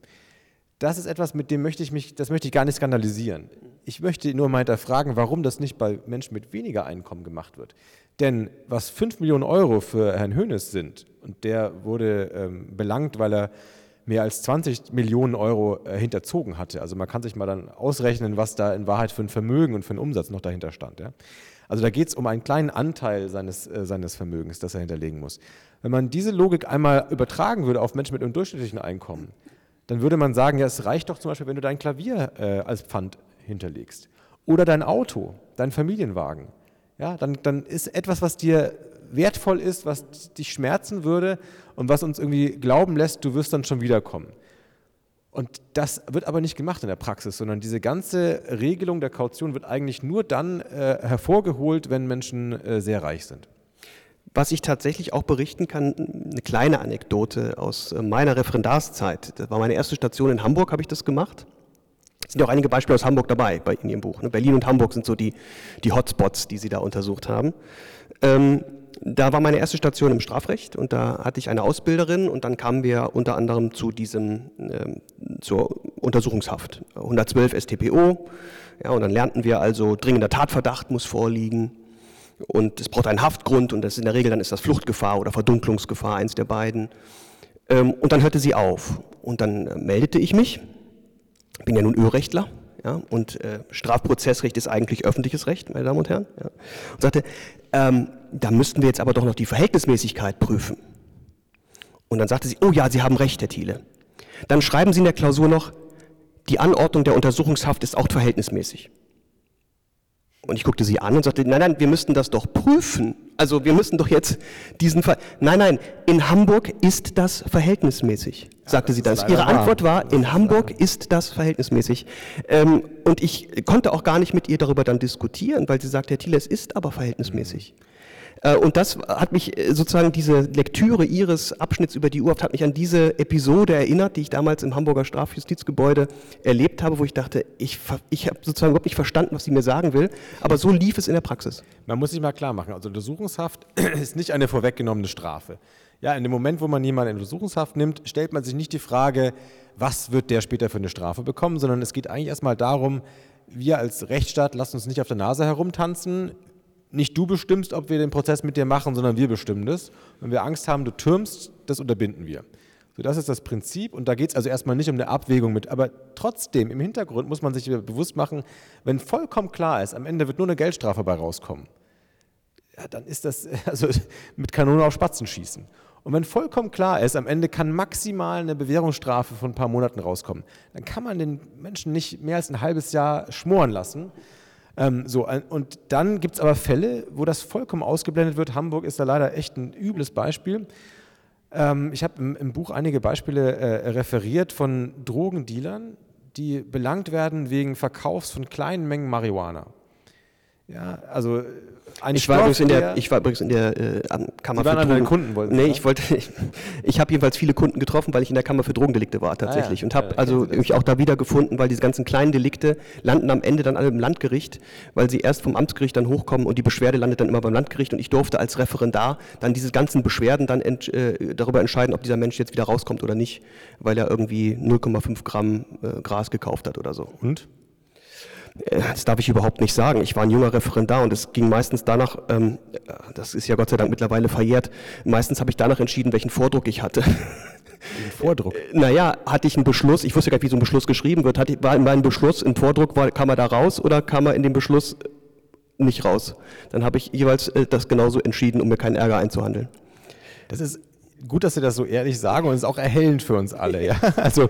Das ist etwas, mit dem möchte ich mich, das möchte ich gar nicht skandalisieren. Ich möchte nur mal hinterfragen, warum das nicht bei Menschen mit weniger Einkommen gemacht wird. Denn was 5 Millionen Euro für Herrn Hönes sind, und der wurde ähm, belangt, weil er mehr als 20 Millionen Euro äh, hinterzogen hatte. Also man kann sich mal dann ausrechnen, was da in Wahrheit für ein Vermögen und für einen Umsatz noch dahinter stand. Ja? Also da geht es um einen kleinen Anteil seines, äh, seines Vermögens, das er hinterlegen muss. Wenn man diese Logik einmal übertragen würde auf Menschen mit einem durchschnittlichen Einkommen, dann würde man sagen, ja, es reicht doch zum Beispiel, wenn du dein Klavier äh, als Pfand hinterlegst oder dein Auto, dein Familienwagen. Ja, dann, dann ist etwas, was dir wertvoll ist, was dich schmerzen würde und was uns irgendwie glauben lässt, du wirst dann schon wiederkommen. Und das wird aber nicht gemacht in der Praxis, sondern diese ganze Regelung der Kaution wird eigentlich nur dann äh, hervorgeholt, wenn Menschen äh, sehr reich sind. Was ich tatsächlich auch berichten kann, eine kleine Anekdote aus äh, meiner Referendarszeit. Das war meine erste Station in Hamburg, habe ich das gemacht. Es sind ja auch einige Beispiele aus Hamburg dabei bei in Ihrem Buch. Ne? Berlin und Hamburg sind so die, die Hotspots, die Sie da untersucht haben. Ähm, da war meine erste Station im Strafrecht und da hatte ich eine Ausbilderin und dann kamen wir unter anderem zu diesem, äh, zur Untersuchungshaft. 112 StPO, ja, und dann lernten wir also, dringender Tatverdacht muss vorliegen und es braucht einen Haftgrund und das in der Regel dann ist das Fluchtgefahr oder Verdunklungsgefahr, eins der beiden. Ähm, und dann hörte sie auf und dann äh, meldete ich mich, bin ja nun Ölrechtler, ja, und äh, Strafprozessrecht ist eigentlich öffentliches Recht, meine Damen und Herren, ja, und sagte, ähm, da müssten wir jetzt aber doch noch die Verhältnismäßigkeit prüfen. Und dann sagte sie, oh ja, Sie haben recht, Herr Thiele. Dann schreiben Sie in der Klausur noch, die Anordnung der Untersuchungshaft ist auch verhältnismäßig. Und ich guckte sie an und sagte, nein, nein, wir müssten das doch prüfen. Also wir müssen doch jetzt diesen Fall. Nein, nein, in Hamburg ist das verhältnismäßig, sagte ja, sie dann. Ihre Antwort war, in Hamburg ist das verhältnismäßig. Ähm, und ich konnte auch gar nicht mit ihr darüber dann diskutieren, weil sie sagte, Herr Thiele, es ist aber verhältnismäßig. Mhm. Äh, und das hat mich äh, sozusagen, diese Lektüre Ihres Abschnitts über die Urhaft hat mich an diese Episode erinnert, die ich damals im Hamburger Strafjustizgebäude erlebt habe, wo ich dachte, ich, ich habe sozusagen überhaupt nicht verstanden, was sie mir sagen will, aber so lief es in der Praxis. Man muss sich mal klar machen, also Untersuchungshaft [CLEARS THROAT] ist nicht eine vorweggenommene Strafe. Ja, in dem Moment, wo man jemanden in Untersuchungshaft nimmt, stellt man sich nicht die Frage, was wird der später für eine Strafe bekommen, sondern es geht eigentlich erstmal darum, wir als Rechtsstaat lassen uns nicht auf der Nase herumtanzen nicht du bestimmst, ob wir den Prozess mit dir machen, sondern wir bestimmen das. Wenn wir Angst haben, du türmst, das unterbinden wir. So, das ist das Prinzip und da geht es also erstmal nicht um eine Abwägung mit, aber trotzdem im Hintergrund muss man sich bewusst machen, wenn vollkommen klar ist, am Ende wird nur eine Geldstrafe bei rauskommen, ja, dann ist das [LAUGHS] also mit Kanonen auf Spatzen schießen. Und wenn vollkommen klar ist, am Ende kann maximal eine Bewährungsstrafe von ein paar Monaten rauskommen, dann kann man den Menschen nicht mehr als ein halbes Jahr schmoren lassen, ähm, so, und dann gibt es aber Fälle, wo das vollkommen ausgeblendet wird. Hamburg ist da leider echt ein übles Beispiel. Ähm, ich habe im, im, Buch einige Beispiele äh, referiert von Drogendealern, die belangt werden wegen Verkaufs von kleinen Mengen Marihuana. Ja, also ein ich war, übrigens in der, ich war übrigens in der äh, Kammer Sie waren für Drogen. Kunden wollten Nee, ich wollte [LAUGHS] ich, ich habe jedenfalls viele Kunden getroffen, weil ich in der Kammer für Drogendelikte war tatsächlich ah, ja. und habe ja, also mich auch da wieder gefunden, weil diese ganzen kleinen Delikte landen am Ende dann alle im Landgericht, weil sie erst vom Amtsgericht dann hochkommen und die Beschwerde landet dann immer beim Landgericht und ich durfte als Referendar dann diese ganzen Beschwerden dann ent, äh, darüber entscheiden, ob dieser Mensch jetzt wieder rauskommt oder nicht, weil er irgendwie 0,5 Gramm äh, Gras gekauft hat oder so. Und? Äh, das darf ich überhaupt nicht sagen. Ich war ein junger Referendar und es ging meistens danach, ähm, das ist ja Gott sei Dank mittlerweile verjährt, meistens habe ich danach entschieden, welchen Vordruck ich hatte. Den Vordruck? [LAUGHS] Äh, naja, hatte ich einen Beschluss, ich wusste gar nicht, wie so ein Beschluss geschrieben wird, hatte, war in meinem Beschluss, im Vordruck, war, kam er da raus oder kam er in dem Beschluss nicht raus? Dann habe ich jeweils äh, das genauso entschieden, um mir keinen Ärger einzuhandeln. Das ist gut, dass Sie das so ehrlich sagen und es ist auch erhellend für uns alle. Ja? Also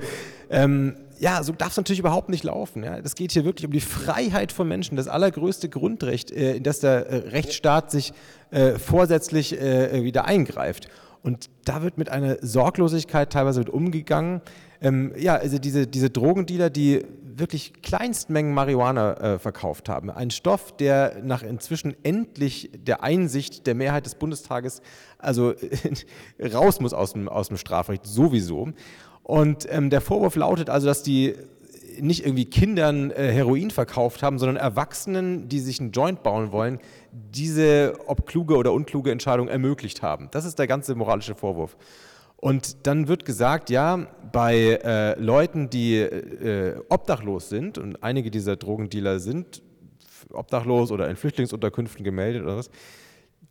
ähm, ja, so darf es natürlich überhaupt nicht laufen. Ja. Das geht hier wirklich um die Freiheit von Menschen, das allergrößte Grundrecht, äh, in das der äh, Rechtsstaat sich äh, vorsätzlich wieder eingreift. Und da wird mit einer Sorglosigkeit teilweise mit umgegangen. Ähm, ja, also diese, diese Drogendealer, die wirklich Kleinstmengen Marihuana äh, verkauft haben. Ein Stoff, der nach inzwischen endlich der Einsicht der Mehrheit des Bundestages also [LAUGHS] raus muss aus dem, aus dem Strafrecht sowieso. Und ähm, der Vorwurf lautet also, dass die nicht irgendwie Kindern äh, Heroin verkauft haben, sondern Erwachsenen, die sich einen Joint bauen wollen, diese, ob kluge oder unkluge Entscheidung ermöglicht haben. Das ist der ganze moralische Vorwurf. Und dann wird gesagt, ja, bei äh, Leuten, die äh, obdachlos sind, und einige dieser Drogendealer sind obdachlos oder in Flüchtlingsunterkünften gemeldet oder was,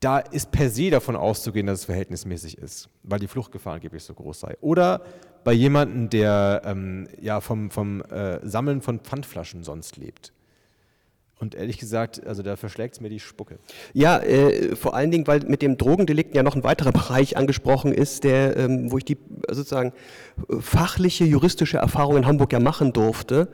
da ist per se davon auszugehen, dass es verhältnismäßig ist, weil die Fluchtgefahr angeblich so groß sei. Oder bei jemandem, der ähm, ja, vom, vom äh, Sammeln von Pfandflaschen sonst lebt. Und ehrlich gesagt, also da verschlägt es mir die Spucke. Ja, äh, vor allen Dingen, weil mit dem Drogendelikten ja noch ein weiterer Bereich angesprochen ist, der, ähm, wo ich die sozusagen fachliche, juristische Erfahrung in Hamburg ja machen durfte,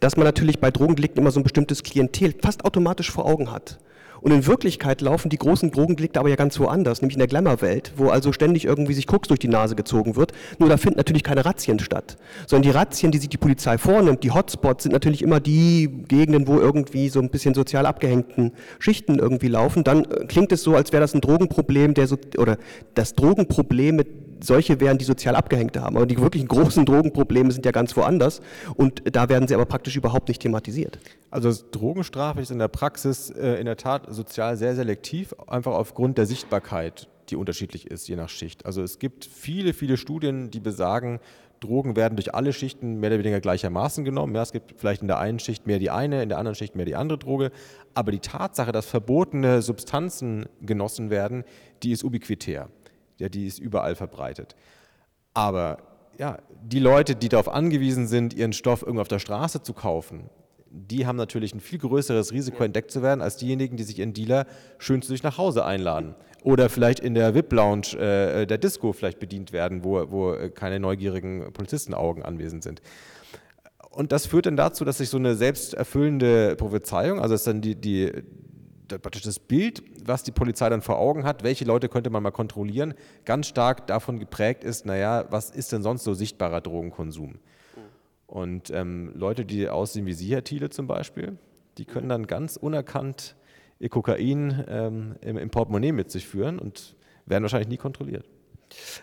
dass man natürlich bei Drogendelikten immer so ein bestimmtes Klientel fast automatisch vor Augen hat. Und in Wirklichkeit laufen die großen Drogendelikte aber ja ganz woanders, nämlich in der Glamour-Welt, wo also ständig irgendwie sich Koks durch die Nase gezogen wird. Nur da finden natürlich keine Razzien statt, sondern die Razzien, die sich die Polizei vornimmt, die Hotspots, sind natürlich immer die Gegenden, wo irgendwie so ein bisschen sozial abgehängten Schichten irgendwie laufen. Dann äh, klingt es so, als wäre das ein Drogenproblem, der so, oder das Drogenproblem mit solche wären, die sozial Abgehängte haben. Aber die wirklichen großen Drogenprobleme sind ja ganz woanders und da werden sie aber praktisch überhaupt nicht thematisiert. Also Drogenstrafe ist in der Praxis äh, in der Tat sozial sehr selektiv, einfach aufgrund der Sichtbarkeit, die unterschiedlich ist, je nach Schicht. Also es gibt viele, viele Studien, die besagen, Drogen werden durch alle Schichten mehr oder weniger gleichermaßen genommen. Ja, es gibt vielleicht in der einen Schicht mehr die eine, in der anderen Schicht mehr die andere Droge. Aber die Tatsache, dass verbotene Substanzen genossen werden, die ist ubiquitär ja, die ist überall verbreitet. Aber ja, die Leute, die darauf angewiesen sind, ihren Stoff irgendwo auf der Straße zu kaufen, die haben natürlich ein viel größeres Risiko, entdeckt zu werden, als diejenigen, die sich ihren Dealer schön zu sich nach Hause einladen. Oder vielleicht in der VIP-Lounge äh, der Disco vielleicht bedient werden, wo, wo keine neugierigen Polizistenaugen anwesend sind. Und das führt dann dazu, dass sich so eine selbsterfüllende Prophezeiung, also dass dann die, die, praktisch das Bild, was die Polizei dann vor Augen hat, welche Leute könnte man mal kontrollieren, ganz stark davon geprägt ist, naja, was ist denn sonst so sichtbarer Drogenkonsum? Und ähm, Leute, die aussehen wie Sie, Herr Thiele zum Beispiel, die können dann ganz unerkannt ihr Kokain ähm, im, im Portemonnaie mit sich führen und werden wahrscheinlich nie kontrolliert.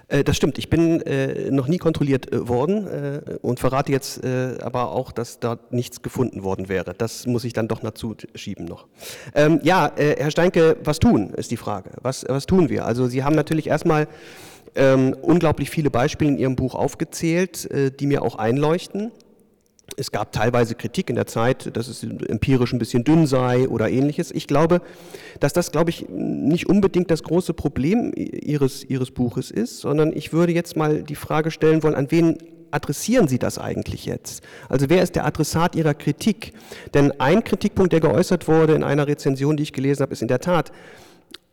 Äh, das stimmt. Ich bin äh, noch nie kontrolliert äh, worden äh, und verrate jetzt äh, aber auch, dass da nichts gefunden worden wäre. Das muss ich dann doch dazu schieben noch. Ähm, ja, äh, Herr Steinke, was tun, ist die Frage. Was, was tun wir? Also Sie haben natürlich erstmal ähm, unglaublich viele Beispiele in Ihrem Buch aufgezählt, die mir auch einleuchten. Es gab teilweise Kritik in der Zeit, dass es empirisch ein bisschen dünn sei oder ähnliches. Ich glaube, dass das, glaube ich, nicht unbedingt das große Problem Ihres, Ihres Buches ist, sondern ich würde jetzt mal die Frage stellen wollen, an wen adressieren Sie das eigentlich jetzt? Also wer ist der Adressat Ihrer Kritik? Denn ein Kritikpunkt, der geäußert wurde in einer Rezension, die ich gelesen habe, ist in der Tat,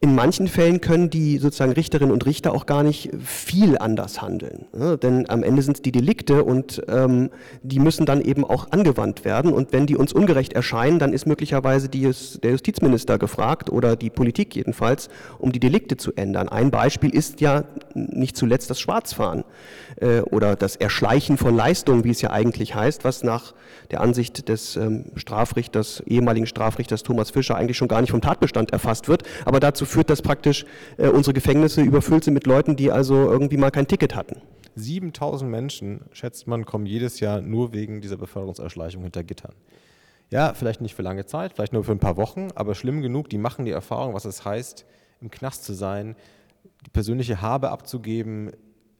in manchen Fällen können die sozusagen Richterinnen und Richter auch gar nicht viel anders handeln. Ne? Denn am Ende sind es die Delikte und ähm, die müssen dann eben auch angewandt werden. Und wenn die uns ungerecht erscheinen, dann ist möglicherweise die, der Justizminister gefragt oder die Politik jedenfalls, um die Delikte zu ändern. Ein Beispiel ist ja nicht zuletzt das Schwarzfahren äh, oder das Erschleichen von Leistungen, wie es ja eigentlich heißt, was nach der Ansicht des ähm, Strafrichters, ehemaligen Strafrichters Thomas Fischer eigentlich schon gar nicht vom Tatbestand erfasst wird. Aber dazu führt das praktisch, äh, unsere Gefängnisse überfüllt sind mit Leuten, die also irgendwie mal kein Ticket hatten. 7000 Menschen, schätzt man, kommen jedes Jahr nur wegen dieser Beförderungserschleichung hinter Gittern. Ja, vielleicht nicht für lange Zeit, vielleicht nur für ein paar Wochen, aber schlimm genug, die machen die Erfahrung, was es heißt, im Knast zu sein, die persönliche Habe abzugeben,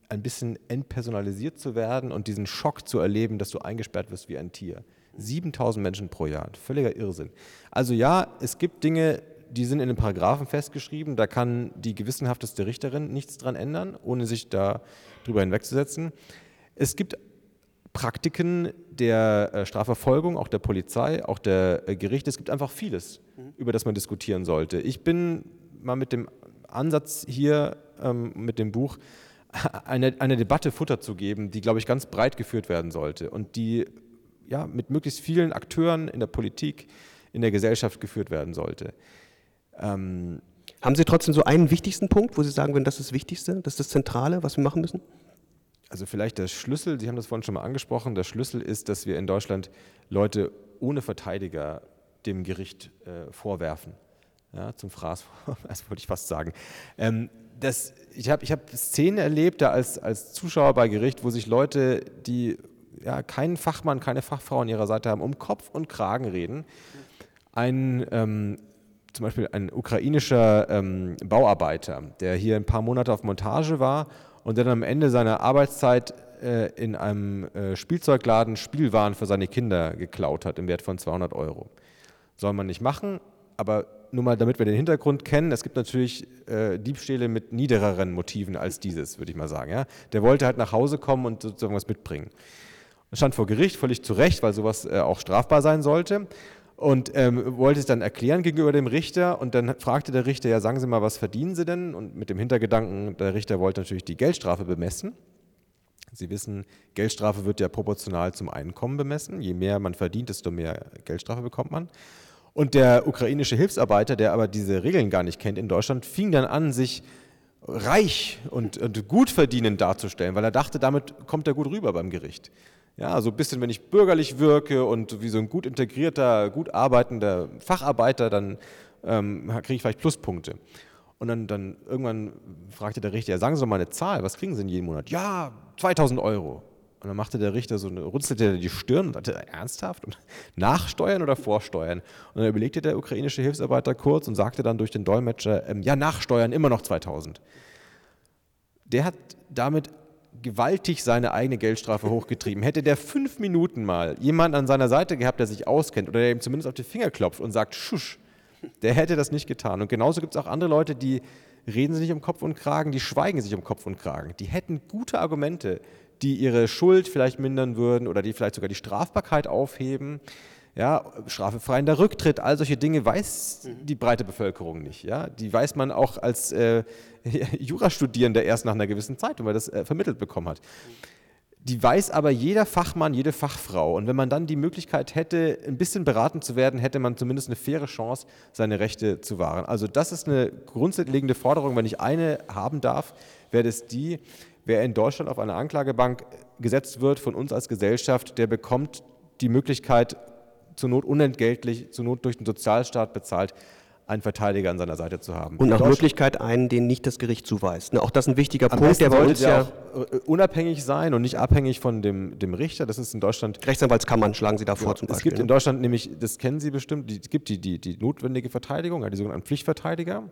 ein bisschen entpersonalisiert zu werden und diesen Schock zu erleben, dass du eingesperrt wirst wie ein Tier. 7000 Menschen pro Jahr, völliger Irrsinn. Also ja, es gibt Dinge, die sind in den Paragraphen festgeschrieben, da kann die gewissenhafteste Richterin nichts dran ändern, ohne sich da drüber hinwegzusetzen. Es gibt Praktiken der äh, Strafverfolgung, auch der Polizei, auch der äh, Gerichte. Es gibt einfach vieles, mhm. über das man diskutieren sollte. Ich bin mal mit dem Ansatz hier, ähm, mit dem Buch, [LAUGHS] eine, eine Debatte Futter zu geben, die, glaube ich, ganz breit geführt werden sollte und die ja, mit möglichst vielen Akteuren in der Politik, in der Gesellschaft geführt werden sollte. Ähm, Haben Sie trotzdem so einen wichtigsten Punkt, wo Sie sagen würden, das ist das Wichtigste, das ist das Zentrale, was wir machen müssen? Also vielleicht der Schlüssel, Sie haben das vorhin schon mal angesprochen, der Schlüssel ist, dass wir in Deutschland Leute ohne Verteidiger dem Gericht äh, vorwerfen. Ja, zum Fraß, [LAUGHS] das wollte ich fast sagen. Ähm, das, ich habe ich hab Szenen erlebt, da als, als Zuschauer bei Gericht, wo sich Leute, die ja, keinen Fachmann, keine Fachfrau an ihrer Seite haben, um Kopf und Kragen reden. Ein, ähm, zum Beispiel ein ukrainischer ähm, Bauarbeiter, der hier ein paar Monate auf Montage war und dann am Ende seiner Arbeitszeit äh, in einem äh, Spielzeugladen Spielwaren für seine Kinder geklaut hat im Wert von 200 Euro. Soll man nicht machen, aber nur mal damit wir den Hintergrund kennen, es gibt natürlich äh, Diebstähle mit niedereren Motiven als dieses, würde ich mal sagen. Ja? Der wollte halt nach Hause kommen und sozusagen was mitbringen. Stand vor Gericht, völlig zu Recht, weil sowas äh, auch strafbar sein sollte. Und ähm, wollte es dann erklären gegenüber dem Richter. Und dann fragte der Richter, ja, sagen Sie mal, was verdienen Sie denn? Und mit dem Hintergedanken, der Richter wollte natürlich die Geldstrafe bemessen. Sie wissen, Geldstrafe wird ja proportional zum Einkommen bemessen. Je mehr man verdient, desto mehr Geldstrafe bekommt man. Und der ukrainische Hilfsarbeiter, der aber diese Regeln gar nicht kennt in Deutschland, fing dann an, sich reich und, und gut verdienend darzustellen, weil er dachte, damit kommt er gut rüber beim Gericht. Ja, so ein bisschen, wenn ich bürgerlich wirke und wie so ein gut integrierter, gut arbeitender Facharbeiter, dann ähm, kriege ich vielleicht Pluspunkte. Und dann, dann irgendwann fragte der Richter, sagen Sie doch mal eine Zahl, was kriegen Sie denn jeden Monat? Ja, 2000 Euro. Und dann machte der Richter so eine, runzelte die Stirn und sagte, ernsthaft? Und [LAUGHS] nachsteuern oder vorsteuern? Und dann überlegte der ukrainische Hilfsarbeiter kurz und sagte dann durch den Dolmetscher, ähm, ja, nachsteuern, immer noch 2000. Der hat damit gewaltig seine eigene Geldstrafe hochgetrieben. Hätte der fünf Minuten mal jemanden an seiner Seite gehabt, der sich auskennt oder der ihm zumindest auf die Finger klopft und sagt, schusch, der hätte das nicht getan. Und genauso gibt es auch andere Leute, die reden sich nicht um Kopf und Kragen, die schweigen sich um Kopf und Kragen. Die hätten gute Argumente, die ihre Schuld vielleicht mindern würden oder die vielleicht sogar die Strafbarkeit aufheben. Ja, straffefreiender Rücktritt, all solche Dinge weiß die breite Bevölkerung nicht. Ja? Die weiß man auch als äh, [LAUGHS] Jurastudierender erst nach einer gewissen Zeit, wenn man das äh, vermittelt bekommen hat. Die weiß aber jeder Fachmann, jede Fachfrau. Und wenn man dann die Möglichkeit hätte, ein bisschen beraten zu werden, hätte man zumindest eine faire Chance, seine Rechte zu wahren. Also das ist eine grundlegende Forderung. Wenn ich eine haben darf, wäre das die, wer in Deutschland auf eine Anklagebank gesetzt wird von uns als Gesellschaft, der bekommt die Möglichkeit, zur Not unentgeltlich, zur Not durch den Sozialstaat bezahlt, einen Verteidiger an seiner Seite zu haben. Und nach Möglichkeit einen, den nicht das Gericht zuweist. Ne, auch das ist ein wichtiger Punkt, der bei uns ja äh, unabhängig sein und nicht abhängig von dem, dem Richter. Das ist in Deutschland. Rechtsanwaltskammern schlagen Sie da vor ja, zum Beispiel. Es gibt ne? in Deutschland nämlich, das kennen Sie bestimmt, es gibt die, die, die notwendige Verteidigung, die sogenannten Pflichtverteidiger.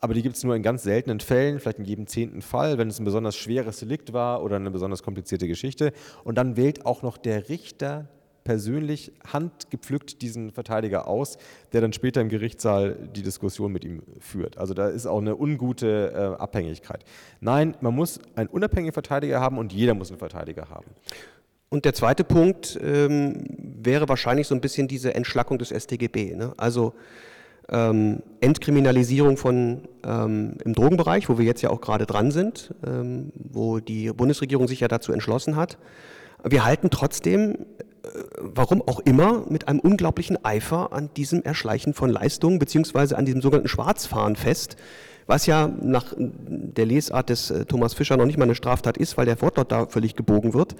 Aber die gibt es nur in ganz seltenen Fällen, vielleicht in jedem zehnten Fall, wenn es ein besonders schweres Delikt war oder eine besonders komplizierte Geschichte. Und dann wählt auch noch der Richter persönlich handgepflückt diesen Verteidiger aus, der dann später im Gerichtssaal die Diskussion mit ihm führt. Also da ist auch eine ungute äh, Abhängigkeit. Nein, man muss einen unabhängigen Verteidiger haben und jeder muss einen Verteidiger haben. Und der zweite Punkt ähm, wäre wahrscheinlich so ein bisschen diese Entschlackung des StGB. Ne? Also ähm, Entkriminalisierung von ähm, im Drogenbereich, wo wir jetzt ja auch gerade dran sind, ähm, wo die Bundesregierung sich ja dazu entschlossen hat. Wir halten trotzdem warum auch immer, mit einem unglaublichen Eifer an diesem Erschleichen von Leistungen beziehungsweise an diesem sogenannten Schwarzfahren fest, was ja nach der Lesart des äh, Thomas Fischer noch nicht mal eine Straftat ist, weil der Wortlaut da völlig gebogen wird.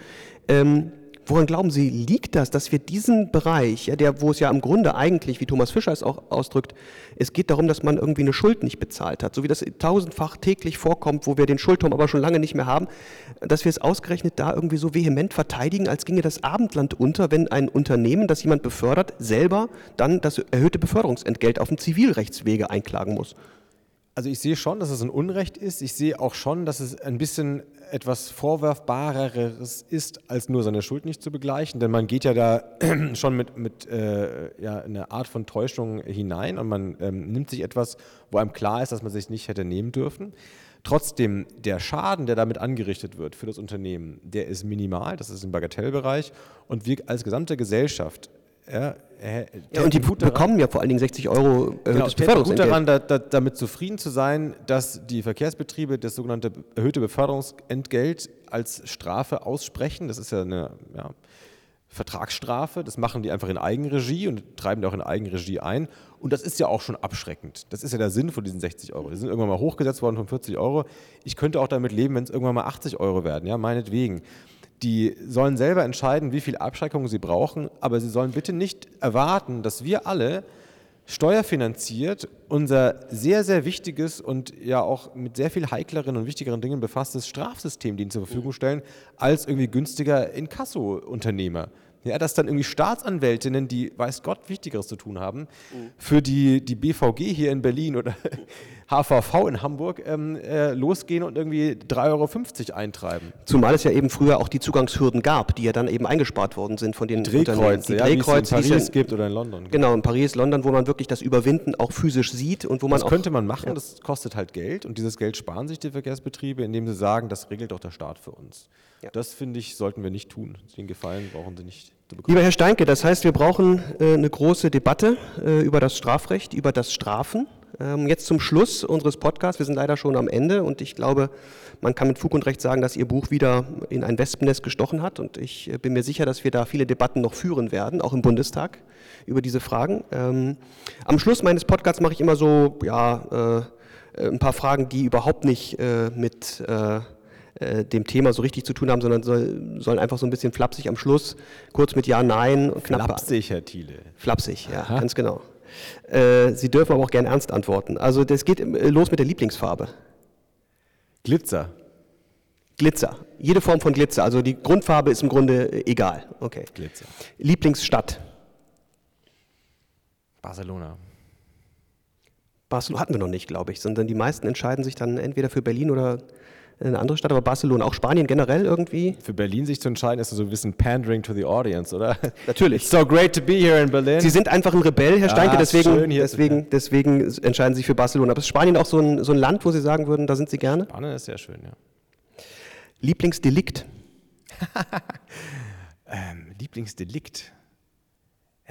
Ähm, Woran glauben Sie, liegt das, dass wir diesen Bereich, ja, der, wo es ja im Grunde eigentlich, wie Thomas Fischer es auch ausdrückt, es geht darum, dass man irgendwie eine Schuld nicht bezahlt hat, so wie das tausendfach täglich vorkommt, wo wir den Schuldturm aber schon lange nicht mehr haben, dass wir es ausgerechnet da irgendwie so vehement verteidigen, als ginge das Abendland unter, wenn ein Unternehmen, das jemand befördert, selber dann das erhöhte Beförderungsentgelt auf dem Zivilrechtswege einklagen muss. Also ich sehe schon, dass es ein Unrecht ist. Ich sehe auch schon, dass es ein bisschen etwas Vorwerfbareres ist, als nur seine Schuld nicht zu begleichen. Denn man geht ja da [CLEARS THROAT] schon mit, mit äh, ja, einer Art von Täuschung hinein und man ähm, nimmt sich etwas, wo einem klar ist, dass man sich nicht hätte nehmen dürfen. Trotzdem, der Schaden, der damit angerichtet wird für das Unternehmen, der ist minimal, das ist im Bagatellbereich. Und wir als gesamte Gesellschaft ja, äh, ja, und die bekommen ja vor allen Dingen 60 Euro äh, genau, gut daran, da, da, damit zufrieden zu sein, dass die Verkehrsbetriebe das sogenannte erhöhte Beförderungsentgelt als Strafe aussprechen. Das ist ja eine ja, Vertragsstrafe. Das machen die einfach in Eigenregie und treiben die auch in Eigenregie ein. Und das ist ja auch schon abschreckend. Das ist ja der Sinn von diesen 60 Euro. Die sind irgendwann mal hochgesetzt worden von 40 Euro. Ich könnte auch damit leben, wenn es irgendwann mal 80 Euro werden, ja, meinetwegen. Die sollen selber entscheiden, wie viel Abschreckung sie brauchen, aber sie sollen bitte nicht erwarten, dass wir alle steuerfinanziert unser sehr, sehr wichtiges und ja auch mit sehr viel heikleren und wichtigeren Dingen befasstes Strafsystem denen zur Verfügung stellen, als irgendwie günstiger Inkasso-Unternehmer. Ja, dass dann irgendwie Staatsanwältinnen, die weiß Gott Wichtigeres zu tun haben, mhm. für die, die BVG hier in Berlin oder [LAUGHS] HVV in Hamburg ähm, äh, losgehen und irgendwie 3,50 Euro eintreiben. Zumal es ja eben früher auch die Zugangshürden gab, die ja dann eben eingespart worden sind von den Drehkreuze, die ja, Drehkreuze, die es in Paris gibt oder in London. Genau. genau, in Paris, London, wo man wirklich das Überwinden auch physisch sieht und wo man Das könnte man machen, ja. das kostet halt Geld und dieses Geld sparen sich die Verkehrsbetriebe, indem sie sagen, das regelt doch der Staat für uns. Ja. Das finde ich, sollten wir nicht tun. Den Gefallen brauchen Sie nicht zu bekommen. Lieber Herr Steinke, das heißt, wir brauchen äh, eine große Debatte äh, über das Strafrecht, über das Strafen. Ähm, jetzt zum Schluss unseres Podcasts. Wir sind leider schon am Ende und ich glaube, man kann mit Fug und Recht sagen, dass Ihr Buch wieder in ein Wespennest gestochen hat. Und ich äh, bin mir sicher, dass wir da viele Debatten noch führen werden, auch im Bundestag, über diese Fragen. Ähm, am Schluss meines Podcasts mache ich immer so, ja, äh, ein paar Fragen, die überhaupt nicht äh, mit äh, äh, dem Thema so richtig zu tun haben, sondern soll, sollen einfach so ein bisschen flapsig am Schluss, kurz mit Ja, Nein. Knapp flapsig, Herr Thiele. Flapsig, ja, Aha. ganz genau. Äh, Sie dürfen aber auch gerne ernst antworten. Also das geht äh, los mit der Lieblingsfarbe. Glitzer. Glitzer. Jede Form von Glitzer. Also die Grundfarbe ist im Grunde egal. Okay. Glitzer. Lieblingsstadt. Barcelona. Barcelona hatten wir noch nicht, glaube ich, sondern die meisten entscheiden sich dann entweder für Berlin oder eine andere Stadt, aber Barcelona, auch Spanien generell irgendwie. Für Berlin sich zu entscheiden, ist so ein bisschen pandering to the audience, oder? Natürlich. so great to be here in Berlin. Sie sind einfach ein Rebell, Herr Steinke, ah, deswegen, deswegen, deswegen entscheiden Sie sich für Barcelona. Aber ist Spanien auch so ein, so ein Land, wo Sie sagen würden, da sind Sie gerne? Spanien ist sehr schön, ja. Lieblingsdelikt? [LAUGHS] ähm, Lieblingsdelikt?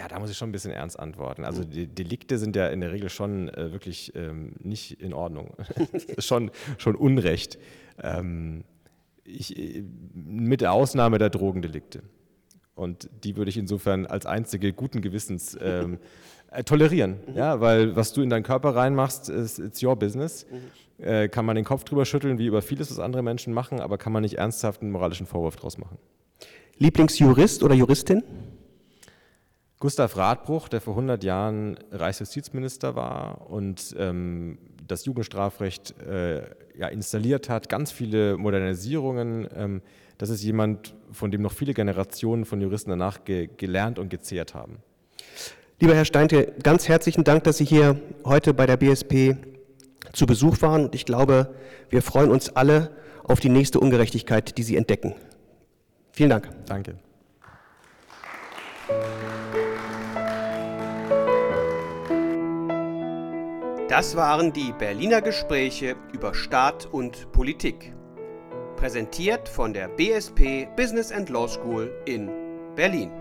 Ja, da muss ich schon ein bisschen ernst antworten. Also die Delikte sind ja in der Regel schon äh, wirklich ähm, nicht in Ordnung. [LAUGHS] schon, schon Unrecht. Ähm, ich, äh, mit der Ausnahme der Drogendelikte. Und die würde ich insofern als einzige guten Gewissens ähm, [LAUGHS] äh, tolerieren. Mhm. Ja, weil was du in deinen Körper reinmachst, ist it's your business. Mhm. Äh, kann man den Kopf drüber schütteln, wie über vieles, was andere Menschen machen, aber kann man nicht ernsthaft einen moralischen Vorwurf draus machen. Lieblingsjurist oder Juristin? Gustav Radbruch, der vor 100 Jahren Reichsjustizminister war und ähm, das Jugendstrafrecht äh, ja, installiert hat, ganz viele Modernisierungen. Ähm, das ist jemand, von dem noch viele Generationen von Juristen danach ge gelernt und gezehrt haben. Lieber Herr Steinte, ganz herzlichen Dank, dass Sie hier heute bei der BSP zu Besuch waren. Und ich glaube, wir freuen uns alle auf die nächste Ungerechtigkeit, die Sie entdecken. Vielen Dank. Danke. Das waren die Berliner Gespräche über Staat und Politik. Präsentiert von der BSP Business and Law School in Berlin.